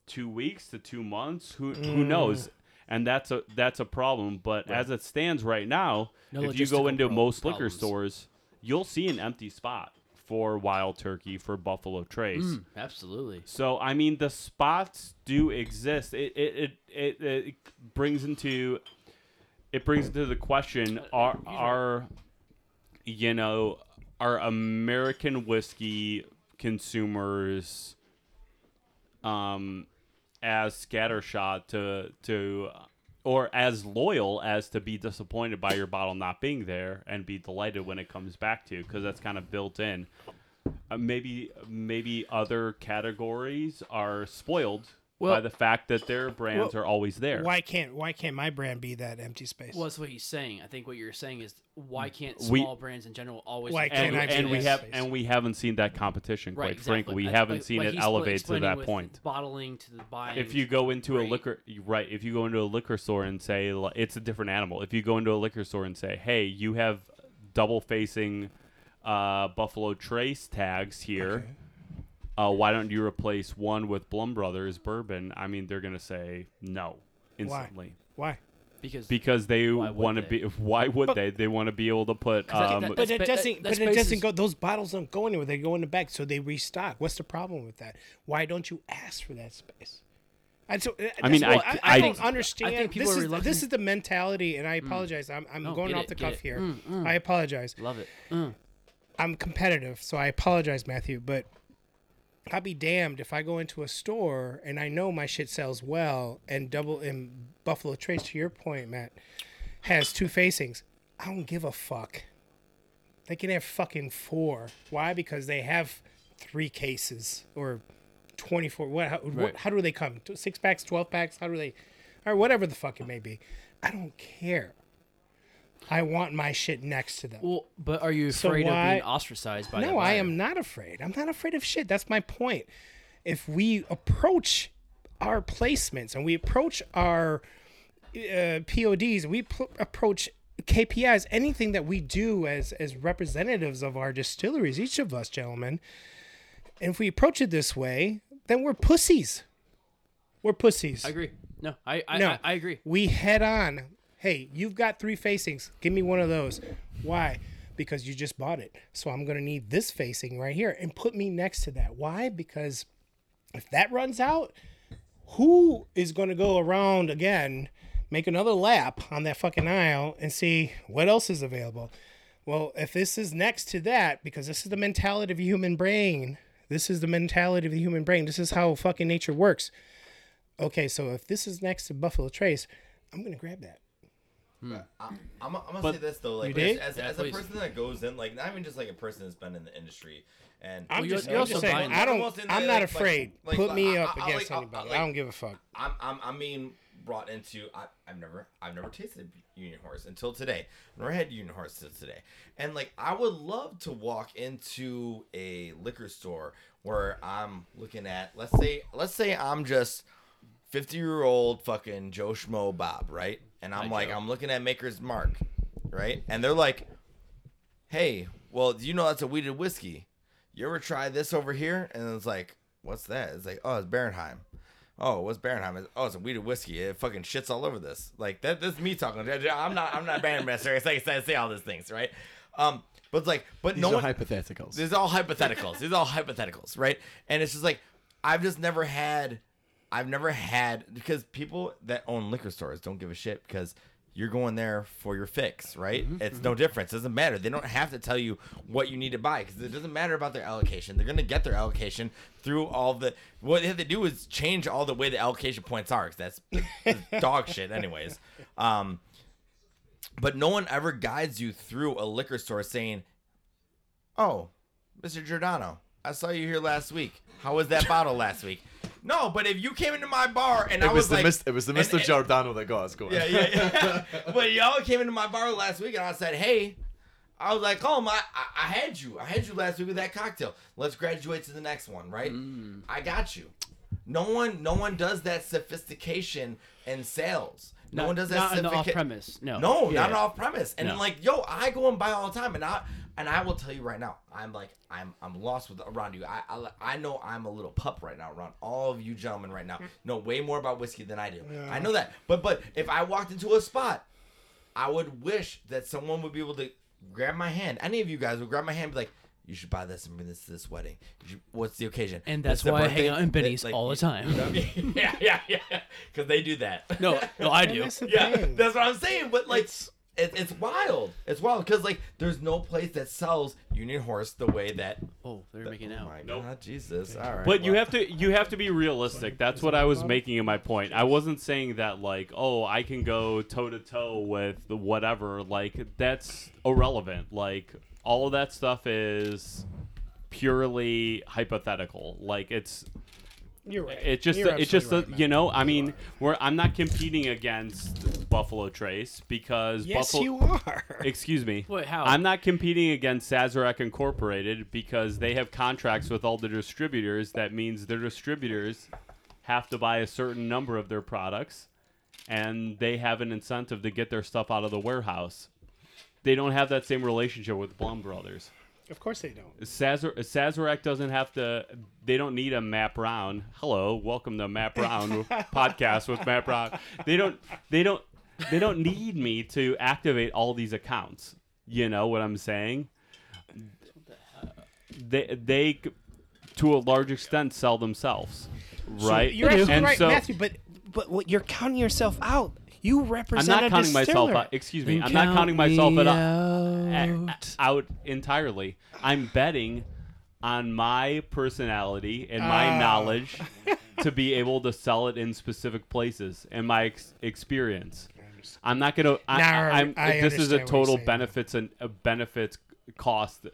two weeks to two months. Who who mm. knows? And that's a that's a problem. But as it stands right now, No if you go into most liquor problems. stores, you'll see an empty spot for Wild Turkey for Buffalo Trace. Mm, absolutely. So I mean, the spots do exist. It it, it it it brings into it brings into the question: Are are you know are American whiskey consumers um as scattershot to to or as loyal as to be disappointed by your bottle not being there and be delighted when it comes back to because that's kind of built in. Uh, maybe maybe other categories are spoiled by Well- the fact that their brands Well, are always there. Why can't why can't my brand be that empty space? Well, that's what he's saying. I think what you're saying is why can't We- small brands in general always Why can't And, I be and we that have space? and we haven't seen that competition quite Right, frankly. We I- haven't like- seen like it elevate to that with point. Bottling to the buying. If you go into a liquor right, if you go into a liquor store and say it's a different animal. If you go into a liquor store and say, "Hey, you have double facing uh, Buffalo Trace tags here. Okay. Uh, why don't you replace one with Blaum Brothers bourbon?" I mean, they're gonna say no instantly Why? because because they want to they? be. Why would But- they? They want to be able to put. 'Cause I think Um, that- But That's it ba- doesn't. that But it space doesn't is- go. Those bottles don't go anywhere. They go in the back, so they restock. What's the problem with that? Why don't you ask for that space? And so, uh, I mean, that's- I- well, I- I, don't I understand. think people this are is reluctant- this is the mentality, and I apologize. I'm, I'm No, going get off it, the get cuff it. here. Mm, mm. I apologize. love it. Mm. I'm competitive, so I apologize, Matthew. But I'll be damned if I go into a store and I know my shit sells well, and double in Buffalo Trace, to your point, Matt, has two facings. I don't give a fuck. They can have fucking four. Why? Because they have three cases or twenty four. What? How, what, how do they come? Six packs, twelve packs? How do they? Or whatever the fuck it may be. I don't care. I want my shit next to them. Well, but are you So afraid of being ostracized by? No, I am not afraid. I'm not afraid of shit. That's my point. If we approach our placements and we approach our uh, PODs, we pl- approach KPIs, anything that we do as as representatives of our distilleries, each of us, gentlemen, and if we approach it this way, then we're pussies. We're pussies. I agree. No, I I, No. I, I agree. We head on. Hey, you've got three facings. Give me one of those. Why? Because you just bought it. So I'm going to need this facing right here and put me next to that. Why? Because if that runs out, who is going to go around again, make another lap on that fucking aisle and see what else is available? Well, if this is next to that, because this is the mentality of the human brain, this is the mentality of the human brain. This is how fucking nature works. Okay, so if this is next to Buffalo Trace, I'm gonna grab that. Hmm. I, I'm, I'm gonna But- say this though, like as, as, Yeah, as a person that goes in, like not even just like a person that's been in the industry, and I'm you're- just, you're I'm also saying. I don't. Almost in I'm not like- afraid. like- Put like, me I- up I- against like, I- anybody. like- I don't give a fuck. I'm, I'm I'm being brought into I, I've never I've never tasted Union Horse until today. I've never had Union Horse since today. And like I would love to walk into a liquor store where I'm looking at let's say let's say I'm just 50 year old fucking Joe Schmo Bob, right? And I'm Hi, like Joe. I'm looking at Maker's Mark, right? And they're like, "Hey, well, do you know that's a wheated whiskey? You ever try this over here?" And it's like, "What's that?" It's like, "Oh, it's Bernheim." Oh, what's Bernheim? Oh, it's a wheated whiskey. It fucking shits all over this. Like that. That's me talking. I'm not. I'm not a bandmaster. I say, I say all these things, right? Um, but it's like, but These no are one. hypotheticals. These are all hypotheticals. These are all hypotheticals, right? And it's just like I've just never had I've never had because people that own liquor stores don't give a shit because you're going there for your fix, right? It's no difference. It doesn't matter. They don't have to tell you what you need to buy because it doesn't matter about their allocation. They're gonna get their allocation through all the. What they have to do is change all the way the allocation points are. 'cause that's, that's dog shit, anyways. Um, but no one ever guides you through a liquor store saying, "Oh, Mr. Giordano, I saw you here last week. How was that bottle last week?" No, but if you came into my bar and it I was, was, like, Mr. It was the Mr. and- Giordano that got us going. yeah, yeah, yeah. but y'all came into my bar last week and I said, "Hey," I was like, "Oh my, I, I had you. I had you last week with that cocktail. Let's graduate to the next one, right? Mm. I got you." No one, no one does that sophistication in sales. No Not- one does that. not in sophistication- off-premise, no. no, Yeah. not an off premise. And No. like, yo, I go and buy all the time, and I and I will tell you right now, I'm like, I'm I'm lost with around you. I I, I know I'm a little pup right now around all of you gentlemen right now. Mm. Know way more about whiskey than I do. I know that. But but if I walked into a spot, I would wish that someone would be able to grab my hand. Any of you guys would grab my hand, and be like. You should buy this and bring this to this wedding. Should- what's the occasion? And that's the why I hang out in That- Binny's all the time. yeah, yeah, yeah. Because they do that. No, no, I do. that's Yeah, thing. that's what I'm saying. But like, it's it's wild. It's wild because like, there's no place that sells Union Horse the way that. Oh, they're making Oh out. my Nope. God, Jesus! All right. But you have to you have to be realistic. That's what I was making in my point. I wasn't saying that like, oh, I can go toe to toe with the whatever. Like that's irrelevant. Like all of that stuff is purely hypothetical. Like it's You're right. it just You're it just right, you know I mean where I'm not competing against Buffalo Trace because Yes, Buffalo you are. excuse me Wait, how? I'm not competing against Sazerac Incorporated because they have contracts with all the distributors. That means their distributors have to buy a certain number of their products, and they have an incentive to get their stuff out of the warehouse. They don't have that same relationship with Blaum Brothers. Of course they don't. Sazer- Sazerac doesn't have to. They don't need a Matt Brown. Hello, welcome to Matt Brown podcast with Matt Brown. They don't. They don't. They don't need me to activate all these accounts. You know what I'm saying? They they to a large extent sell themselves, right? You're absolutely and right, so Matthew. But but what you're counting yourself out. You I'm represent not a counting myself out. Excuse me. I'm not counting myself me at, out. out entirely. I'm betting on my personality and my Oh. knowledge to be able to sell it in specific places and my ex- experience. I'm not gonna. I, Now I, I'm. I this is a understand what you're total benefits and uh, benefits cost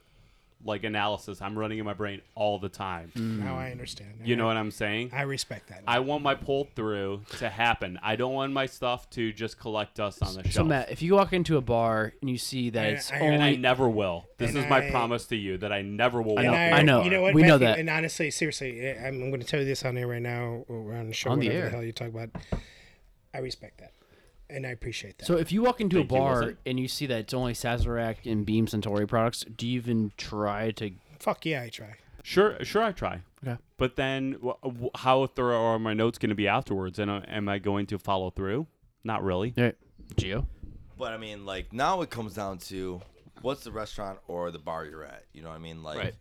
like analysis. I'm running in my brain all the time. Mm. Now I understand. You know what I'm saying? I respect that. I want my pull through to happen. I don't want my stuff to just collect dust on the shelf. So shelf. Matt, if you walk into a bar and you see that I- it's I- and I only never will. This And is my I- promise to you that I never will. And walk I away. know. You know what? We know that. And honestly, seriously, I- I'm, I'm going to tell you this on air right now, or on the show, On the whatever air. the hell you talk about. I respect that. And I appreciate that. So if you walk into Thank a bar Wilson. and you see that it's only Sazerac and Beam Suntory products, do you even try to? Fuck yeah, I try. Sure, sure, I try. Okay. But then, wh- wh- how thorough are my notes going to be afterwards? And uh, am I going to follow through? Not really. Yeah. Geo. But I mean, like now it comes down to what's the restaurant or the bar you're at. You know what I mean? Like, Right.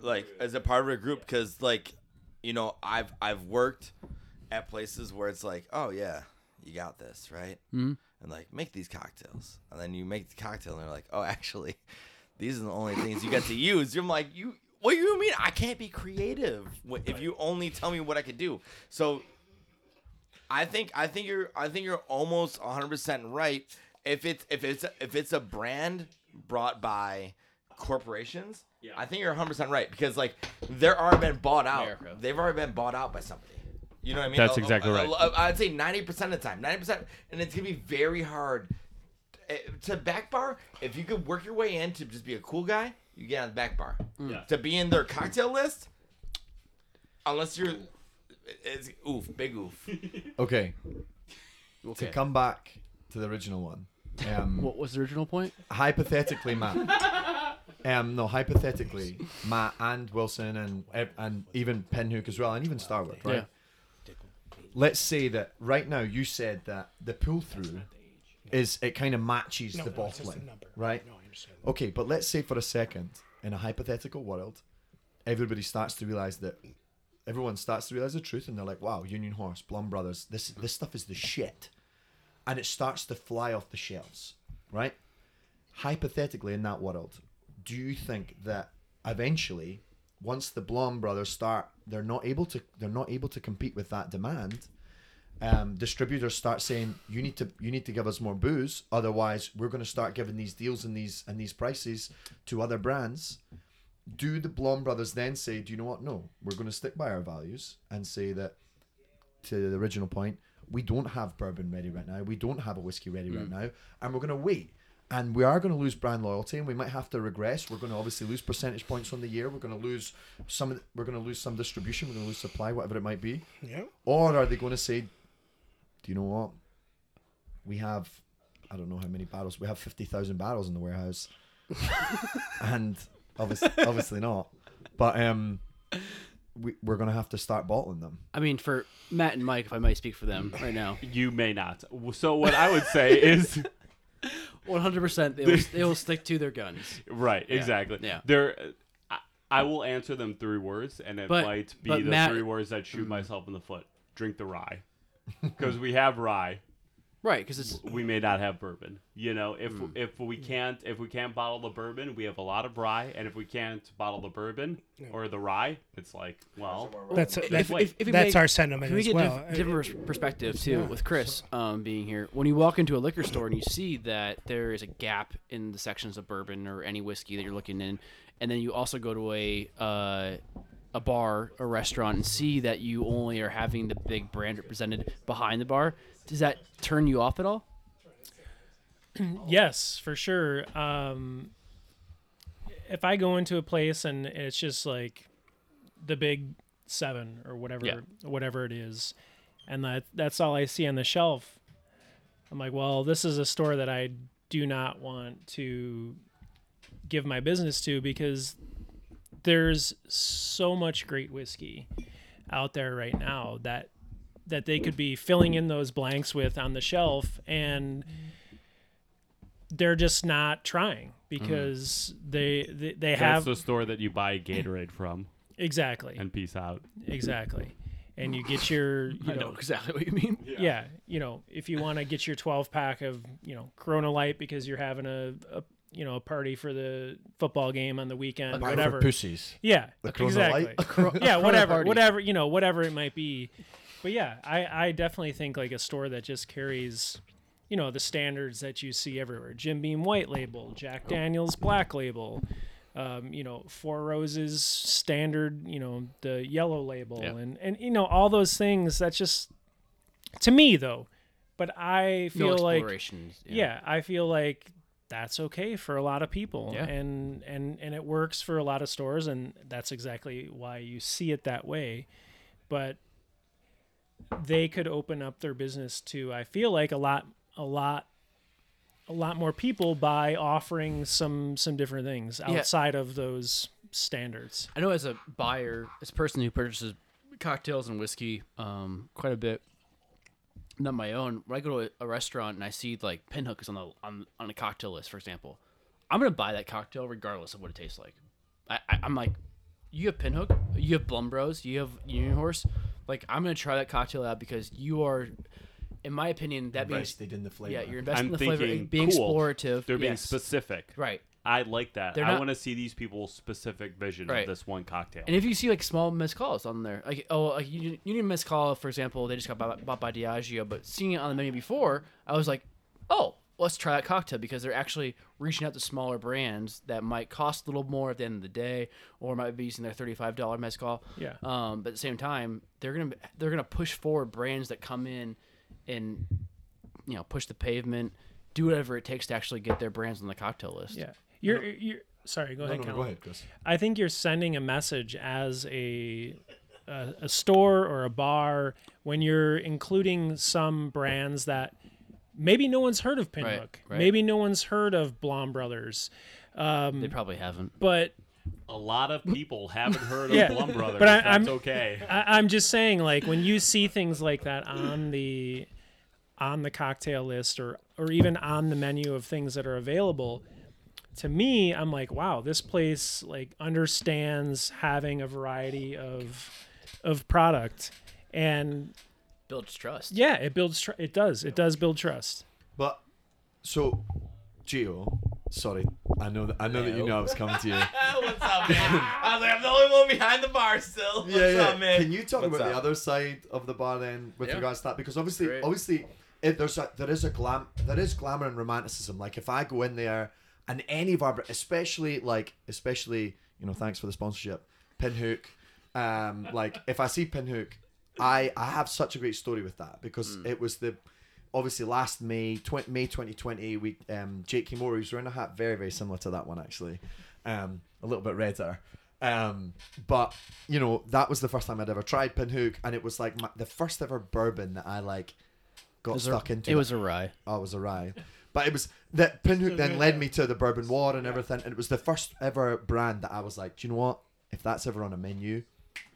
like as a part of a group, because like, you know, I've I've worked at places where it's like, oh yeah, you got this, right? Mm-hmm. And like, make these cocktails, and then you make the cocktail, and they're like, oh, actually, these are the only things you get to use. You're like, you. What do you mean? I can't be creative wh- if you only tell me what I could do. So I think I think you're I think you're almost 100 percent right. If it's if it's if it's a brand brought by corporations, I think you're 100 percent right because like they're already been bought out. America. They've already been bought out by somebody. You know what I mean? That's A- a- exactly right. I'd say 90 percent of the time, 90 percent, and it's gonna be very hard eh, to back bar. If you could work your way in to just be a cool guy, you get on the back bar. Yeah. To be in their cocktail list, unless you're, it's oof, big oof. Okay. Okay. To come back to the original one. Um, What was the original point? hypothetically, Matt. um, no, hypothetically, Matt and Wilson and ev- and even Pinhook as well, and even Starward, right? Let's say that right now you said that the pull through is it kind of matches No, the no, it's just a bottling, number. right? No, I understand. Okay, but let's say for a second, in a hypothetical world, everybody starts to realize that everyone starts to realize the truth, and they're like, "Wow, Union Horse, Blaum Brothers, this this stuff is the shit," and it starts to fly off the shelves, right? Hypothetically, in that world, do you think that eventually, once the Blaum Brothers start, they're not able to they're not able to compete with that demand? um, distributors start saying you need to you need to give us more booze. Otherwise we're going to start giving these deals and these and these prices to other brands. Do the Blaum brothers then say do you know what? No we're going to stick by our values and say that to the original point we don't have bourbon ready right now. We don't have a whiskey ready right now and we're going to wait and we are going to lose brand loyalty and we might have to regress we're going to obviously lose percentage points on the year we're going to lose some the- we're going to lose some distribution we're going to lose supply whatever it might be Yeah. or are they going to say, do you know what? We have, I don't know how many barrels. We have 50,000 barrels in the warehouse. and obviously, obviously not. But um, we, we're going to have to start bottling them. I mean, for Matt and Mike, if I might speak for them right now, You may not. So what I would say is, 100% they will, they will stick to their guns. right, exactly. yeah. There, I, I will answer them three words, and it But- might be but the Matt- three words that shoot mm-hmm. myself in the foot. Drink the rye, because we have rye. Right, because it's we may not have bourbon. You know, if Hmm. if we can't if we can't bottle the bourbon, we have a lot of rye, and if we can't bottle the bourbon or the rye, it's like well, That's if- that's, if- if we that's make- our sentiment Can we as get well. diff- different pers- perspective too with Chris um, being here? When you walk into a liquor store and you see that there is a gap in the sections of bourbon or any whiskey that you're looking in, and then you also go to a uh, a bar, a restaurant, and see that you only are having the big brand represented behind the bar, does that turn you off at all? Yes, for sure. Um, if I go into a place and it's just like the big seven or whatever, Yeah. whatever it is, and that that's all I see on the shelf, I'm like, well, this is a store that I do not want to give my business to because there's so much great whiskey out there right now that that they could be filling in those blanks with on the shelf and they're just not trying because they they, they that's have the store that you buy Gatorade from, exactly and peace out. exactly and you get your you I know know exactly what you mean. yeah. you know if you want to get your 12 pack of you know corona light because you're having a, a you know a party for the football game on the weekend Buy whatever For pussies. yeah The Corona exactly Light? yeah Corona whatever whatever you know whatever it might be but yeah i i definitely think like a store that just carries you know the standards that you see everywhere jim beam white label jack daniels black label um, you know four roses standard you know the yellow label Yeah. and and you know all those things that's just to me though but i No feel like exploration. yeah. i feel like that's okay for a lot of people Yeah. and and and it works for a lot of stores and that's exactly why you see it that way but they could open up their business to I feel like a lot a lot a lot more people by offering some some different things Yeah. outside of those standards. I know as a buyer, as a person who purchases cocktails and whiskey um, quite a bit, not my own. When I go to a, restaurant and I see like pinhook is on the on on a cocktail list, for example, I'm gonna buy that cocktail regardless of what it tastes like. I, I I'm like, you have pinhook, you have Blaum Bros, you have Union Horse, like I'm gonna try that cocktail out because you are, in my opinion, that means Invested in the flavor. yeah, you're investing I'm in the flavor, thinking being cool. explorative. They're being yes. specific. right. I like that. They're I not- want to see these people's specific vision Right. of this one cocktail. And if you see like small mezcals on there, like oh, like you, you need mezcal, for example, they just got bought, bought by Diageo, but seeing it on the menu before, I was like, oh, let's try that cocktail because they're actually reaching out to smaller brands that might cost a little more at the end of the day, or might be using their thirty-five dollar mezcal. Yeah. Um, but at the same time, they're gonna they're gonna push forward brands that come in and you know push the pavement, do whatever it takes to actually get their brands on the cocktail list. Yeah. You're you're sorry, go No, ahead, no, no, go ahead, Chris. I think you're sending a message as a, a a store or a bar when you're including some brands that maybe no one's heard of Pinhook, Right, right. maybe no one's heard of Blaum Brothers, um, They probably haven't. but a lot of people haven't heard of Yeah, Blaum Brothers. but I- That's I'm- okay. I, I'm just saying, like when you see things like that on the on the cocktail list or or even on the menu of things that are available, to me, I'm like, wow, this place like understands having a variety of of product, and Builds trust. yeah, it builds. Tr- it does. It does build trust. But so, Geo, sorry, I know that I know that you know I was coming to you. What's up, man? I was like, I'm the only one behind the bar still. What's yeah, yeah. up, man? Can you talk What's about the other side of the bar then, with Yeah. regards to that? Because obviously, Great. obviously, it, there's a there is a glam there is glamour and romanticism. Like if I go in there and any of our, br- especially like especially you know, thanks for the sponsorship, Pinhook. Um, like if I see Pinhook, I I have such a great story with that because Mm. it was the obviously last May, 20, May 2020, we um, Jake Kimura was wearing a hat very very similar to that one actually, um, a little bit redder. Um, but you know that was the first time I'd ever tried Pinhook, and it was like my, the first ever bourbon that I like got stuck a, into. it was a rye. Oh, it was a rye. But it was that Pinhook then led me to the bourbon war and everything, and it was the first ever brand that I was like, do you know what? If that's ever on a menu,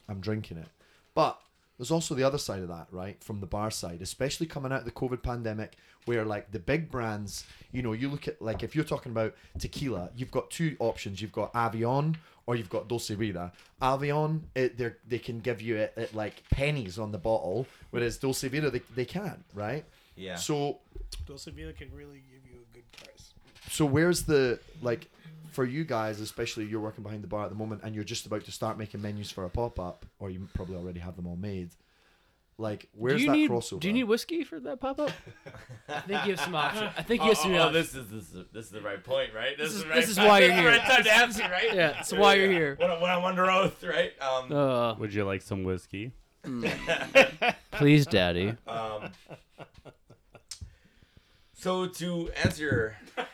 I'm drinking it. But there's also the other side of that, right? From the bar side, especially coming out of the COVID pandemic, where like the big brands, you know, you look at like if you're talking about tequila, you've got two options. You've got Avion or you've got Dulce Vida. Avion, eh, it, they they can give you it at like pennies on the bottle, whereas Dulce Vida they, they can't, right? Yeah. So Dulce Vida can really give you a good price. so where's the like for you guys, especially you're working behind the bar at the moment and you're just about to start making menus for a pop up, or you probably already have them all made. Like, where's do you that need, crossover? Do you need whiskey for that pop up? I think you have some options. I think you have some oh, oh, options. this is this is this is the right point, right? This, This is is- right this is why you're this is here. the Right time to ask you, right? Yeah, that's why you're here. When, I- when I'm under oath, right? Um, Uh, Would you like some whiskey? please, Daddy. um. So to answer your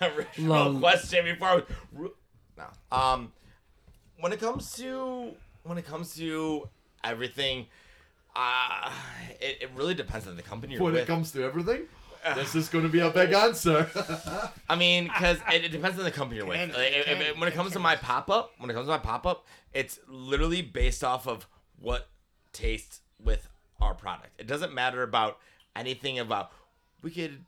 original Long- question before I was, no. Um, when it comes to when it comes to everything, uh, it, it really depends on the company you're when with. it comes to everything? This is going to be a big answer. I mean, because it, it depends on the company you're with. Like, if- if- can- when it comes to my pop up, when it comes to my pop up, it's literally based off of what tastes with our product. It doesn't matter about anything about we could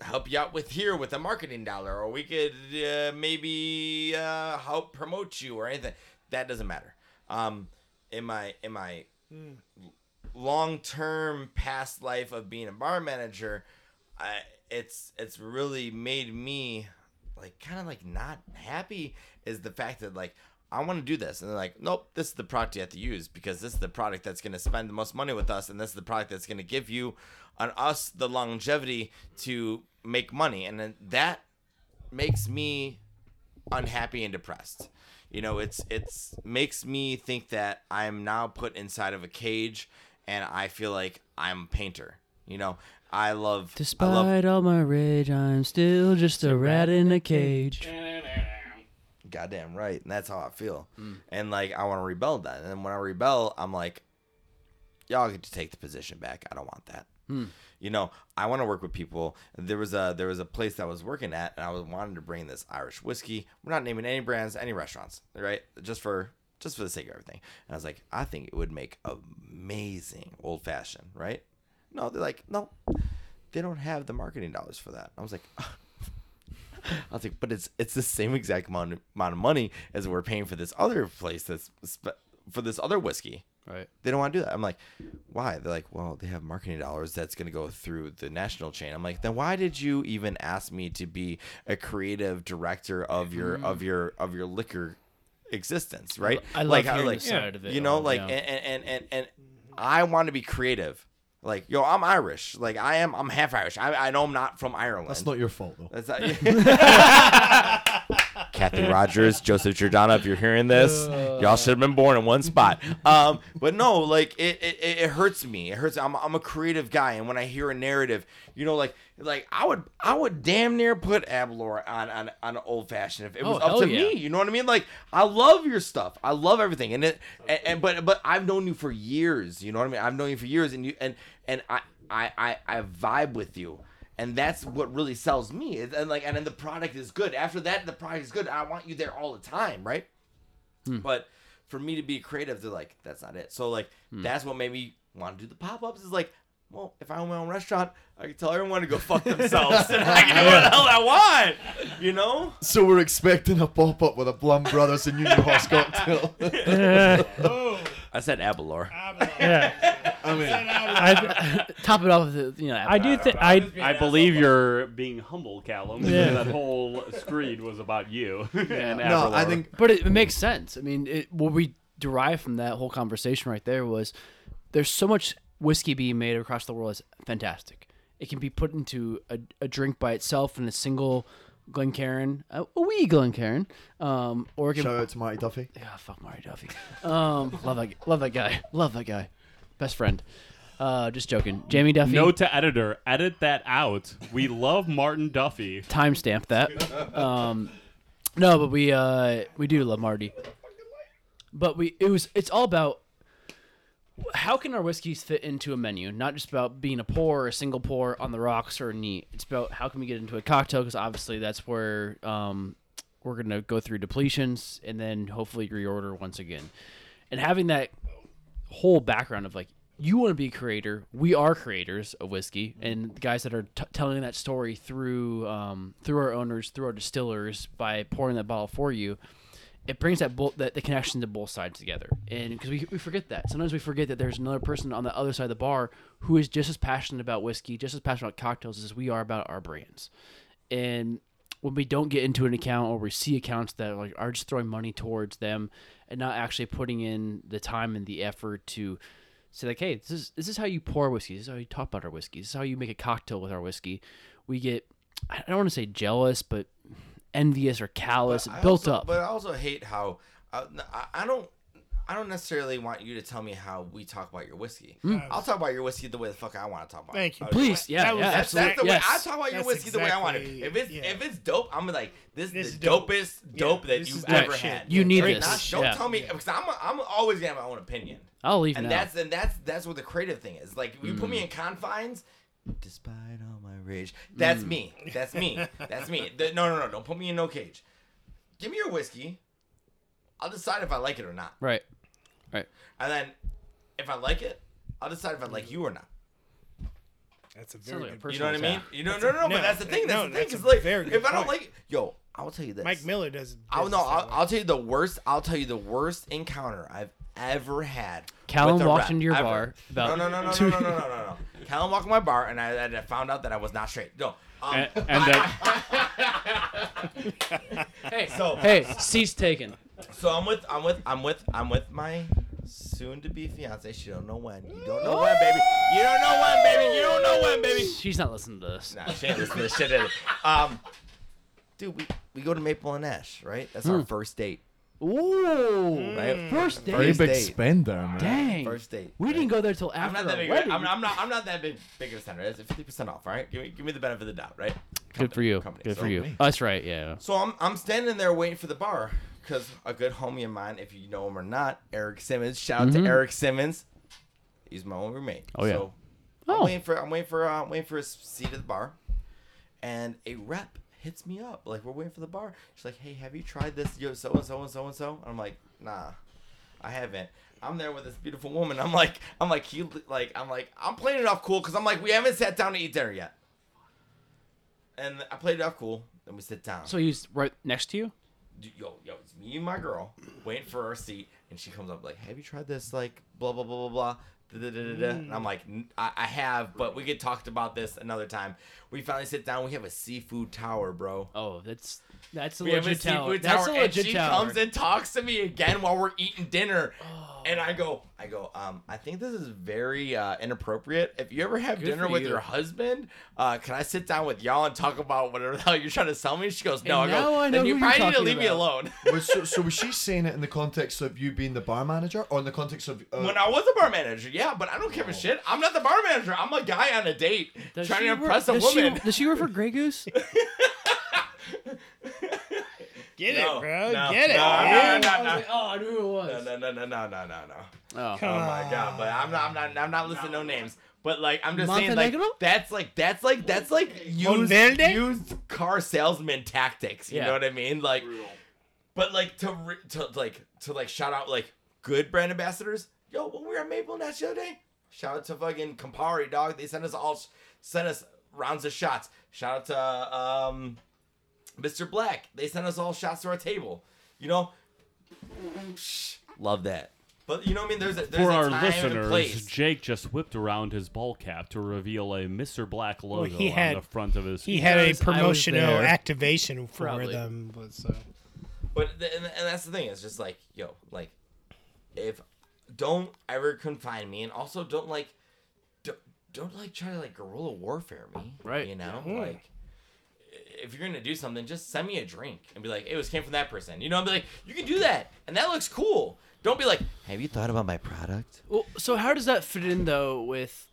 help you out with here with a marketing dollar, or we could uh, maybe uh, help promote you or anything. That doesn't matter. Um, in my in my long term past life of being a bar manager, I, it's it's really made me like kind of like not happy is the fact that like I want to do this and they're like nope this is the product you have to use because this is the product that's going to spend the most money with us and this is the product that's going to give you on us the longevity to make money and then that makes me unhappy and depressed. You know, it's it's makes me think that I'm now put inside of a cage and I feel like I'm a painter. You know, I love I love Despite all my rage, I'm still just a rat in a cage. goddamn right and that's how i feel hmm. and like i want to rebel that and then when i rebel i'm like y'all get to take the position back. I don't want that. Hmm. You know, I want to work with people. There was a there was a place that I was working at, and I was wanting to bring this Irish whiskey. We're not naming any brands, any restaurants, right? Just for just for the sake of everything. And I was like, I think it would make amazing old fashioned, right? No, they're like, no, they don't have the marketing dollars for that. I was like, I was like, but it's it's the same exact amount amount of money as we're paying for this other place that's spe- for this other whiskey. Right. They don't want to do that. I'm like, why? They're like, well, they have marketing dollars that's going to go through the national chain. I'm like, then why did you even ask me to be a creative director of your mm-hmm. of your of your liquor existence, right? I love like, how- hearing like the side of it You know, all, like, yeah. and, and and and I want to be creative. Like, yo, I'm Irish. Like, I am. I'm half Irish. I, I know I'm not from Ireland. That's not your fault though. That's not. Kathy Rogers, Joseph Giordano, if you're hearing this, y'all should have been born in one spot. Um, but no, like it, it, it hurts me. It hurts. I'm, I'm a creative guy, and when I hear a narrative, you know, like like I would I would damn near put Aberlour on on on an old fashioned if it was Oh, up to yeah. me. You know what I mean? Like I love your stuff. I love everything, and it and, and but but I've known you for years. You know what I mean? I've known you for years, and you and and I I I, I vibe with you and that's what really sells me. And and, like and then the product is good. After that the product is good. I want you there all the time right? Hmm. But for me to be creative they're like that's not it. So like hmm. that's what made me want to do the pop-ups is like well if i own my own restaurant i can tell everyone to go fuck themselves and i can do what the hell i want you know? So we're expecting a pop up with a Blaum Brothers and Union Horse cocktail. Oh. i said Aberlour. Yeah. I mean, I, Top it off with the, you know. I do think I I believe you're being humble, Callum. Yeah. That whole screed was about you. and no, I think But it, it makes sense. I mean, it, what we derived from that whole conversation right there was there's so much whiskey being made across the world that's fantastic. It can be put into a, a drink by itself in a single Glencairn, a, a wee Glencairn, um, or it can. shout out to Marty Duffy. Yeah, fuck Marty Duffy. Um, love that, love that guy, love that guy, best friend. Uh, just joking. Jamie Duffy. Note to editor, edit that out. We love Martin Duffy. timestamp that. Um, no, but we uh, we do love Marty. But we it was it's all about how can our whiskeys fit into a menu? Not just about being a pour or a single pour on the rocks or neat. It's about how can we get into a cocktail because obviously that's where um, we're gonna go through depletions and then hopefully reorder once again. And having that whole background of like you want to be a creator we are creators of whiskey and guys that are t- telling that story through um, through our owners through our distillers by pouring that bottle for you it brings that bo- that the connection to both sides together. And because we, we forget that. Sometimes we forget that there's another person on the other side of the bar who is just as passionate about whiskey just as passionate about cocktails as we are about our brands. And when we don't get into an account or we see accounts that like are just throwing money towards them and not actually putting in the time and the effort to say like, hey, this is this is how you pour whiskey. This is how you talk about our whiskey. This is how you make a cocktail with our whiskey. We get I don't want to say jealous, but envious or callous, built also- up. But I also hate how uh, I, I don't. I don't necessarily want you to tell me how we talk about your whiskey. Hmm. Uh, I'll talk about your whiskey the way the fuck I want to talk about. Thank it. you. Please, yeah, That was- yeah, That's, absolutely. that's the way yes. I talk about your That's whiskey the way I want it. If it's yeah. if it's dope, I'm like this, This is is the dope. dopest Yeah, dope that you've ever shit. had. You need Right? this. Not- don't Yeah. tell me because I'm I'm always gonna have my own opinion. I'll leave And now. that's and that's that's what the creative thing is. Like you put me mm. in confines. Despite all my rage, that's mm. me. That's me. That's me. The- no, no, no. Don't put me in no cage. Give me your whiskey. I'll decide if I like it or not. right. Right. And then if I like it, I'll decide if I like you or not. That's a Sounds very like a good. person- You know what I mean? You know, no, no, no, no, but that's the thing. That's no, the thing. that's a like, very good if I don't point. like, yo, I will tell you this. Mike Miller does. I'll no, I'll. I'll tell you the worst. I'll tell you the worst encounter I've ever had. Callum walked rep, into your ever. bar about no, no, no, no, no, no, no, no, no, no. Callum walked in my bar, and I, and I found out that I was not straight. No. Um, And, and that Hey, So- hey, cease taken. So I'm with I'm with I'm with I'm with my soon to be fiance. She don't know when. You don't know when, baby. You don't know when, baby. You don't know when, baby. She's not listening to this. Nah, she ain't listening to this shit. is it? Um, dude, we, we go to Maple and Ash, right? That's Hmm. our first date, Ooh, right? first date. Very First big date. spender, man. Dang, First date. we right? didn't go there till I'm after not that our big. wedding. I'm, I'm not. I'm not that big. Big of a center. It's fifty percent off. All right. Give me. Give me the benefit of the doubt. Right. Good for you. Company. Good So- for you. me. That's right. Yeah. So I'm I'm standing there waiting for the bar because a good homie of mine, if you know him or not, Eric Simmons. Shout out Mhm. to Eric Simmons. He's my own roommate. Oh, yeah. So Oh. I'm waiting for I'm waiting for uh, I'm waiting for a seat at the bar, and a rep hits me up like we're waiting for the bar. She's like, "Hey, have you tried this? Yo, so and so and so and so." I'm like, "Nah, I haven't." I'm there with this beautiful woman. I'm like, I'm like, he like, I'm like, I'm playing it off cool because I'm like, we haven't sat down to eat dinner yet. And I played it off cool. Then we sit down. So he's right next to you. Yo, yo, it's me and my girl waiting for our seat, and she comes up like, "Have you tried this? Like, blah blah blah blah blah." Da, da, da. And I'm like, I, I have, but we could talked about this another time. We finally sit down. We have a seafood tower, bro. Oh, that's that's a We have a legit tower. That's tower, a and legit she tower. comes and talks to me again while we're eating dinner. And I go, I go, um, I think this is very uh, inappropriate. If you ever have Good dinner for with you. your husband, uh, can I sit down with y'all and talk about whatever the hell you're trying to sell me? She goes, No. And I go, I know then you probably need to talking leave me alone. Was, so, so was she saying it in the context of you being the bar manager, or in the context of uh, When I was a bar manager, yeah, but I don't give a shit. I'm not the bar manager. I'm a guy on a date Does trying she to work- impress a does she- woman. does she work for Grey Goose? Get No, it, bro. no, Get it. no, man. no, I no, oh, I knew who it was. No, no, no, no, no, no, no, no. Oh. Come Oh my god, but I'm not, I'm not, I'm not listing no names. But like, I'm just saying, like, that's like, that's like, that's like used, Monteverde? used car salesman tactics. You Yeah. know what I mean? Like, but like to, re- to like, to like shout out like good brand ambassadors. Yo, when we were at Maple Nest the other day, shout out to fucking Campari, dog. They sent us all, sent us rounds of shots. Shout out to um, Mr. Black. They sent us all shots to our table. You know, love that. But you know what I mean? There's a, there's For a our time and listeners, place. Jake just whipped around his ball cap to reveal a Mr. Black logo he had- on the front of his. He had a Because I was promotional there. activation for Probably. them. uh, So. But th- and, and that's the thing. It's just like yo, like if don't ever confine me, and also don't like don't, don't like try to like guerrilla warfare me. Right. You know, like if you're gonna do something, just send me a drink and be like, "It was came from that person." You know, and be like, "You can do that, and that looks cool." Don't be like, "Have you thought about my product?" Well, so how does that fit in though with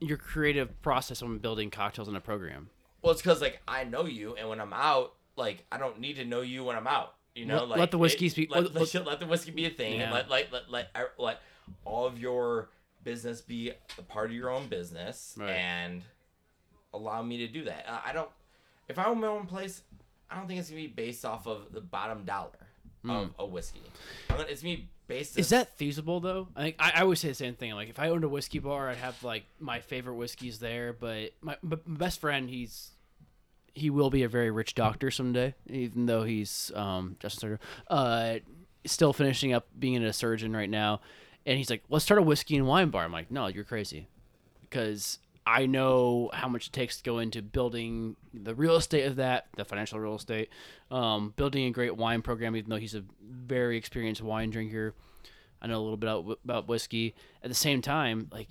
your creative process when building cocktails in a program? Well, it's because like I know you, and when I'm out, like I don't need to know you when I'm out. You know, Let- like let the whiskey it- speak- Let, let- let, the whiskey be a thing, and let like let let let, er, let all of your business be a part of your own business, Right. and allow me to do that. I don't. If I own my own place, I don't think it's gonna be based off of the bottom dollar of a whiskey. I'm gonna- It's me based. Is that feasible though? I think I, I always say the same thing. Like if I owned a whiskey bar, I'd have like my favorite whiskeys there. But my, my best friend, he's he will be a very rich doctor someday, even though he's um Justin Sutter, uh, still finishing up being a surgeon right now. And he's like, let's start a whiskey and wine bar. I'm like, no, you're crazy, because I know how much it takes to go into building the real estate of that, the financial real estate, um, building a great wine program. Even though he's a very experienced wine drinker, I know a little bit about, about whiskey. At the same time, like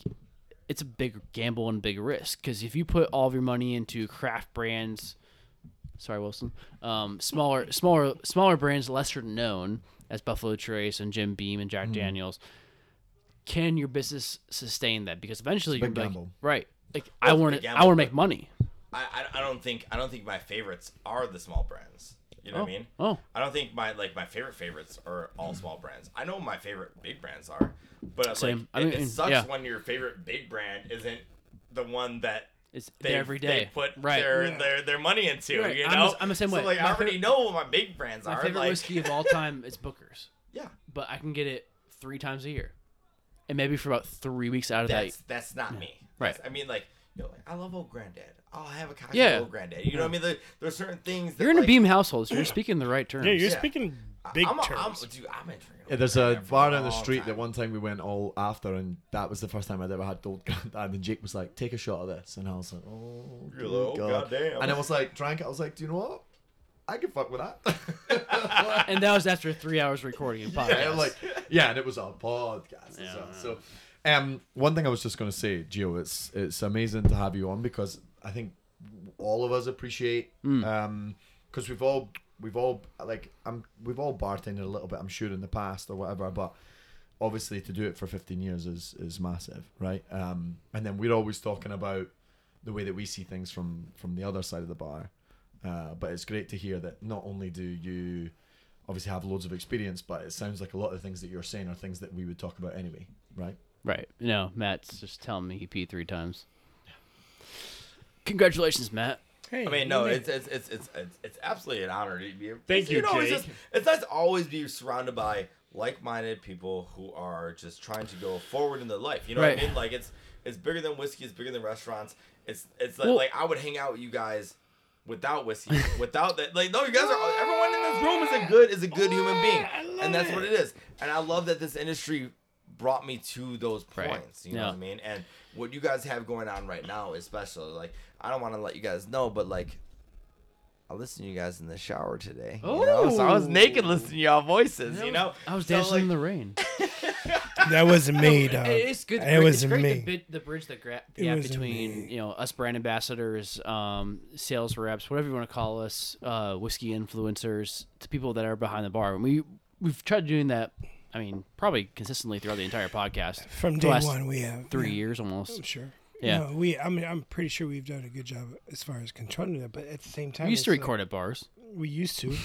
it's a big gamble and big risk because if you put all of your money into craft brands, sorry Wilson, um, smaller, smaller, smaller brands, lesser known as Buffalo Trace and Jim Beam and Jack Daniels, can your business sustain that? Because eventually you're big like, gamble. right? Like Well, I want big to, I want to make money. I, I I don't think I don't think my favorites are the small brands. You know what I mean? Oh, I don't think my like my favorite favorites are all small brands. I know my favorite big brands are, but uh, like Same. I it, mean, it sucks yeah. when your favorite big brand isn't the one that it's they there every day. they put right. their, Yeah. their their money into. Right. You I'm know, the- I'm the same so, way. Like My I already favorite- know what my big brands My are. My favorite like, whiskey of all time is Booker's, Yeah, but I can get it three times a year, and maybe for about three weeks out of that's that. that's not me. Right. I mean, like. You know, like, I love Old Granddad. I'll have a cocktail Yeah. Old Granddad. You know what I mean? There, there's certain things. That, You're in a like, Beam household, so you're speaking the right terms. Yeah, you're Yeah. speaking big I'm, a- terms. I'm, dude, I've been drinking Yeah, there's a bar down the street time. that one time we went all after, and that was the first time I'd ever had Old Granddad. And Jake was like, "Take a shot of this," and I was like, "Oh, You're good like, "Oh, God." goddamn. And I was like, drank it. I was like, "Do you know what? I can fuck with that." and that was after three hours recording a podcast. yeah, like, yeah, and it was a podcast. as Yeah, well. So, um, one thing I was just going to say, Gio, it's it's amazing to have you on because I think all of us appreciate, Hmm. um, because we've all we've all like I'm we've all bartended a little bit, I'm sure, in the past or whatever, but obviously to do it for 15 years is is massive, right? Um, and then we're always talking about the way that we see things from from the other side of the bar. Uh, but it's great to hear that not only do you obviously have loads of experience, but it sounds like a lot of the things that you're saying are things that we would talk about anyway, right? Right. No, Matt's just telling me he peed three times. Congratulations, Matt. Hey, I mean, no, it's it's it's it's it's, it's absolutely an honor to be. Thank you, you know, it's Jake. just it's nice to always be surrounded by like-minded people who are just trying to go forward in their life. You know what I mean? Like it's it's bigger than whiskey. It's bigger than restaurants. It's it's like, Well- like I would hang out with you guys without whiskey, without that. Like no, you guys are everyone in this room is a good is a good human being, and that's what it is. And I love that this industry brought me to those Right. points. You know Yeah. what I mean? And what you guys have going on right now, especially like I don't want to let you guys know, but like. I listened to you guys in the shower today. You know? So I was naked listening to y'all voices, you know? I was So, dancing like, in the rain. that wasn't me, dog. It's good. It wasn't great me. to bid, the bridge that gra- the gap between me. you know us brand ambassadors, um, sales reps, whatever you want to call us, uh, whiskey influencers, to people that are behind the bar. And we we've tried doing that. I mean, probably consistently throughout the entire podcast. From the day last one, we have Three yeah, years almost. I'm sure. Yeah. No, we. I mean, I'm pretty sure we've done a good job as far as controlling it, but at the same time, We used to it's, record at bars. we used to.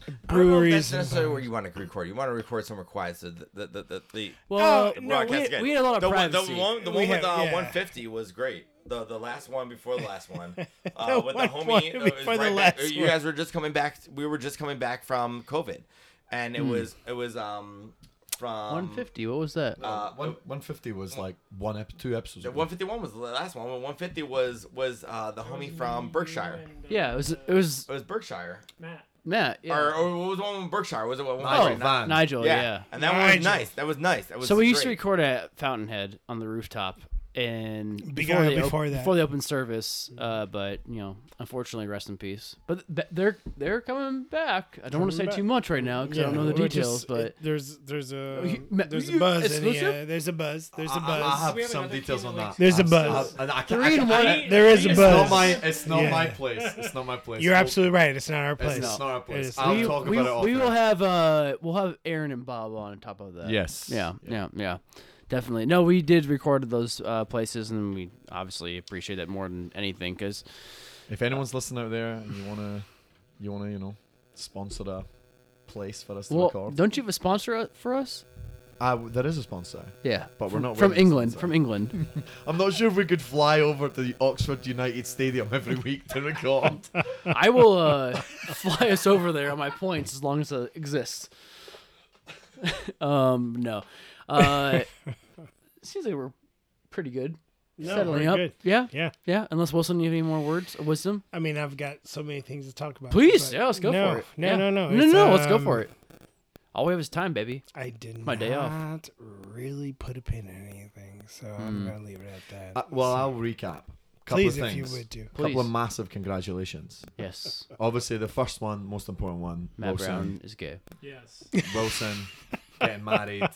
I don't know if Breweries. that's necessarily bars. where you want to record. You want to record somewhere quiet. So the the the, the, the Well, no, we- again. we had a lot of the, one- privacy. The one, the We one with have- uh, yeah. 150 was great. The the last one before the last one, uh, with the homie. point uh, it the right back- last you guys were just coming back. We were just coming back from COVID, and Hmm. it was it was um from 150. What was that? Uh, One one fifty was like one ep- two episodes. The ago. 151 was the last one. 150 was was uh, the homie from Berkshire. yeah, it was. It was It was Berkshire, Matt. Matt. Yeah. or, or what was the one with Berkshire? Was it one? Nigel right, Van. Nigel. Yeah. yeah. and that one was Nigel. nice. That was nice. That was So we used to great. record at Fountainhead on the rooftop, and Big before, guy the op- that. before the open service. Uh, but you know, unfortunately, rest in peace. But th- they're they're coming back. I don't want to say Coming too much right now because I don't know the details. just- but it- there's there's a there's a buzz in exclusive? here. There's a buzz. There's a I- I- I buzz. have We have some details on that that. There's a I've- buzz. I've- and I Three I one. There is a buzz It's not my. It's not Yeah. my place. It's not my place. You're absolutely right. It's not our place. It's not our place. I'll we, talk we, about it we will have uh we'll have Aaron and Bob on top of that. Yes. Yeah, yeah, yeah, definitely. No, we did record those uh, places, and we obviously appreciate that more than anything because If anyone's listening out there and you wanna, you wanna, you know, sponsor a place for us to well, record, don't you have a sponsor uh, for us? uh, there is a sponsor. Yeah, But we're from, not from England. From England. I'm not sure if we could fly over to the Oxford United Stadium every week to record. I will uh, fly us over there on my points as long as it exists. um, no. Uh, seems like we're pretty good. No, Settling up. good. Yeah, Yeah. yeah. Unless Wilson, you have any more words of wisdom? I mean, I've got so many things to talk about. Please, yeah, let's go no, for it. No, Yeah. no, no, no, it's, no. Let's go um, for it. All we have is time, baby. I did My day off. not really put a pin in anything, so I'm Hmm. gonna leave it at that. Uh, well, So, I'll recap. Couple please, of if you things. would do. Couple of massive congratulations. Yes, Obviously, the first one, most important one, Matt Wilson. Brown is gay. Yes. Wilson getting married.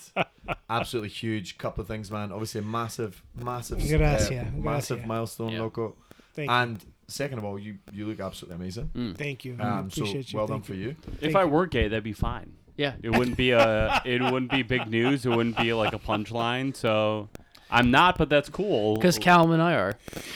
Absolutely huge. Couple of things, man. Obviously, a massive, massive, uh, Gracias, massive gracias. milestone, Yeah. loco. Thank you. And second of all, you you look absolutely amazing. Mm. Thank you. Um, so Appreciate you. well done Thank for you. If Thank I you. were gay, that'd be fine. Yeah, It wouldn't be a. it wouldn't be big news. It wouldn't be like a punchline. So I'm not, but that's cool. because Callum and I are.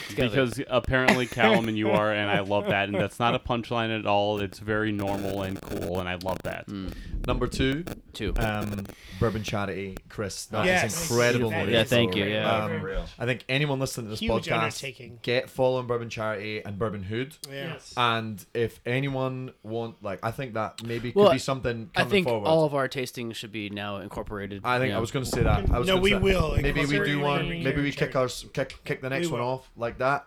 together. because apparently Callum and you are, and I love that. And that's not a punchline at all. It's very normal and cool, and I love that. Mm, Number two, two. um, Bourbon Charity, Chris. That is Yes. incredible. That. Yeah, thank you, yeah. Um. I think anyone listening to this Huge podcast, undertaking. get following Bourbon Charity and Bourbon Hood. Yes. And if anyone want, like, I think that maybe could Well, be something I think forward. all of our tastings should be now incorporated. I think yeah. I was going to say that. I was No, we say- will Maybe we do incorporate one. Bourbon Maybe we kick ours, kick kick the next We one will. off like that.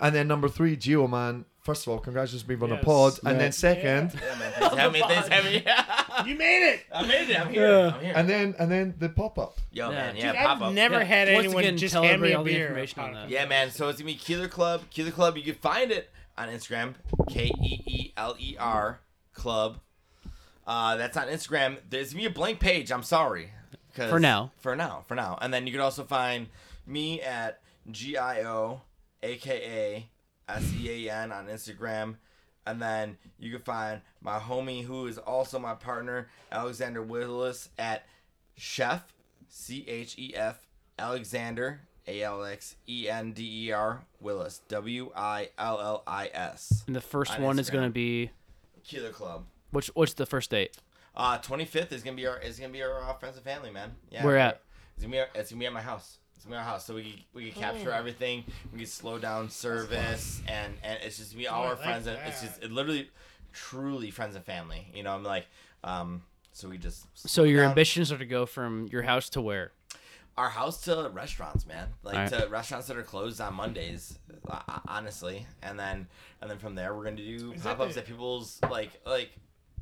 And then number three, Geo man. First of all, congratulations on being on the Yes. pod. And Yeah. then second, Yeah, man. Thanks for having me. Thanks for having me. You made it. I made it. I'm here. Yeah. I'm here. and then and then the pop up. Yo, Yeah. man. Dude, Yeah, Dude, pop I've up. never Yeah. had Once anyone again, just tell hand me everybody a all the beer. information on that. it. Yeah, man. So it's gonna be Keeler Club. Keeler Club. You can find it on Instagram. K E E L E R Club. Uh, that's on Instagram. There's gonna be a blank page. I'm sorry. For now. For now. For now. And then you can also find me at G I O A K A S E A N on Instagram. And then you can find my homie who is also my partner, Alexander Willis, at Chef C H E F Alexander A L X E N D E R Willis W I L L I S. And the first on one is going to be Keeler Club. which? What's the first date? Uh, twenty fifth is gonna be our is gonna be our uh, friends and family, man. Yeah, Where at? It's gonna be it's gonna be at my house. It's gonna be at my house, so we can, we can capture everything. We can slow down service, and and it's just be all Oh, our like friends. And it's just it literally, truly friends and family. You know, I'm like, um, so we just So your down ambitions are to go from your house to where? our house to restaurants, man. Like Alright. to restaurants that are closed on Mondays, uh, honestly, and then and then from there we're gonna do pop ups at people's like like.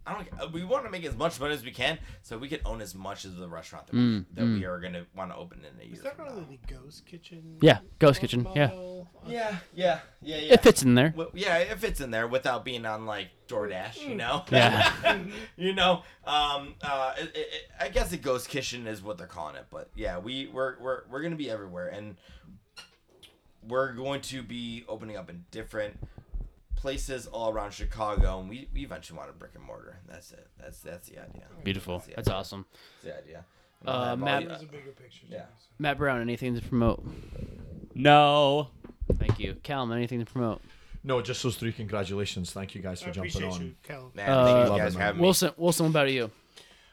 I don't. We want to make as much money as we can, so we can own as much of the restaurant that, we, Mm, we are gonna want to open in a year. Is that really the Ghost Kitchen? Yeah, Ghost Kitchen, yeah. Yeah, yeah, yeah, yeah. It fits in there. Well, yeah, it fits in there without being on like DoorDash, you know. Yeah. you know, um, uh, it, it, it- I guess the ghost kitchen is what they're calling it, but yeah, we we're we're we're gonna be everywhere, and we're going to be opening up in different places all around Chicago, and we, we eventually want a brick and mortar. That's it. That's that's the idea. Beautiful. That's the That's idea. awesome. That's the idea. And Uh, I'll all Matt- you- There's a bigger picture. Yeah. Matt Brown, anything to promote? No. Thank you. Calum, anything to promote? No, just those three. Congratulations. Thank you guys I for jumping appreciate on. you, Cal. Man, Uh, thank you Love guys it, for man. having me. Wilson, Wilson, what about you?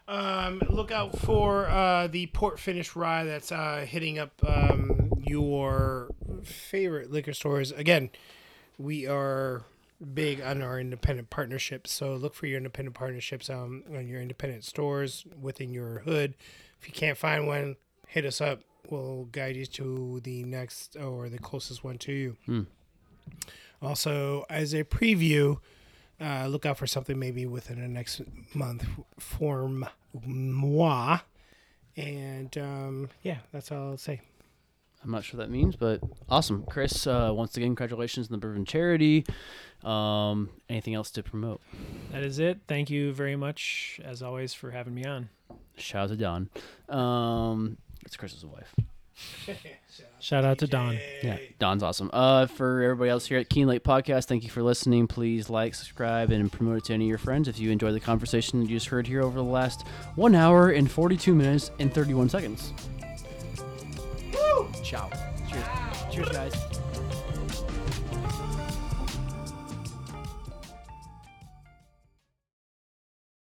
Um, look out for uh, the port finish rye that's uh, hitting up um, your favorite liquor stores. Again, we are big on our independent partnerships, so look for your independent partnerships um, on your independent stores within your hood. If you can't find one, hit us up. We'll guide you to the next or the closest one to you. Hmm. Also, as a preview, uh, look out for something maybe within the next month for moi. And um, yeah, that's all I'll say. I'm not sure what that means, but awesome. Chris, uh, once again, congratulations on the Bourbon Charity. Um, anything else to promote? That is it. Thank you very much, as always, for having me on. Shout out to Don. Um, it's Chris's wife. Shout out to Don. Yeah, Don's awesome. Uh, for everybody else here at Keen Lake Podcast, thank you for listening. Please like, subscribe, and promote it to any of your friends if you enjoyed the conversation you just heard here over the last one hour and 42 minutes and 31 seconds. Woo! Ciao. Cheers. Cheers, guys.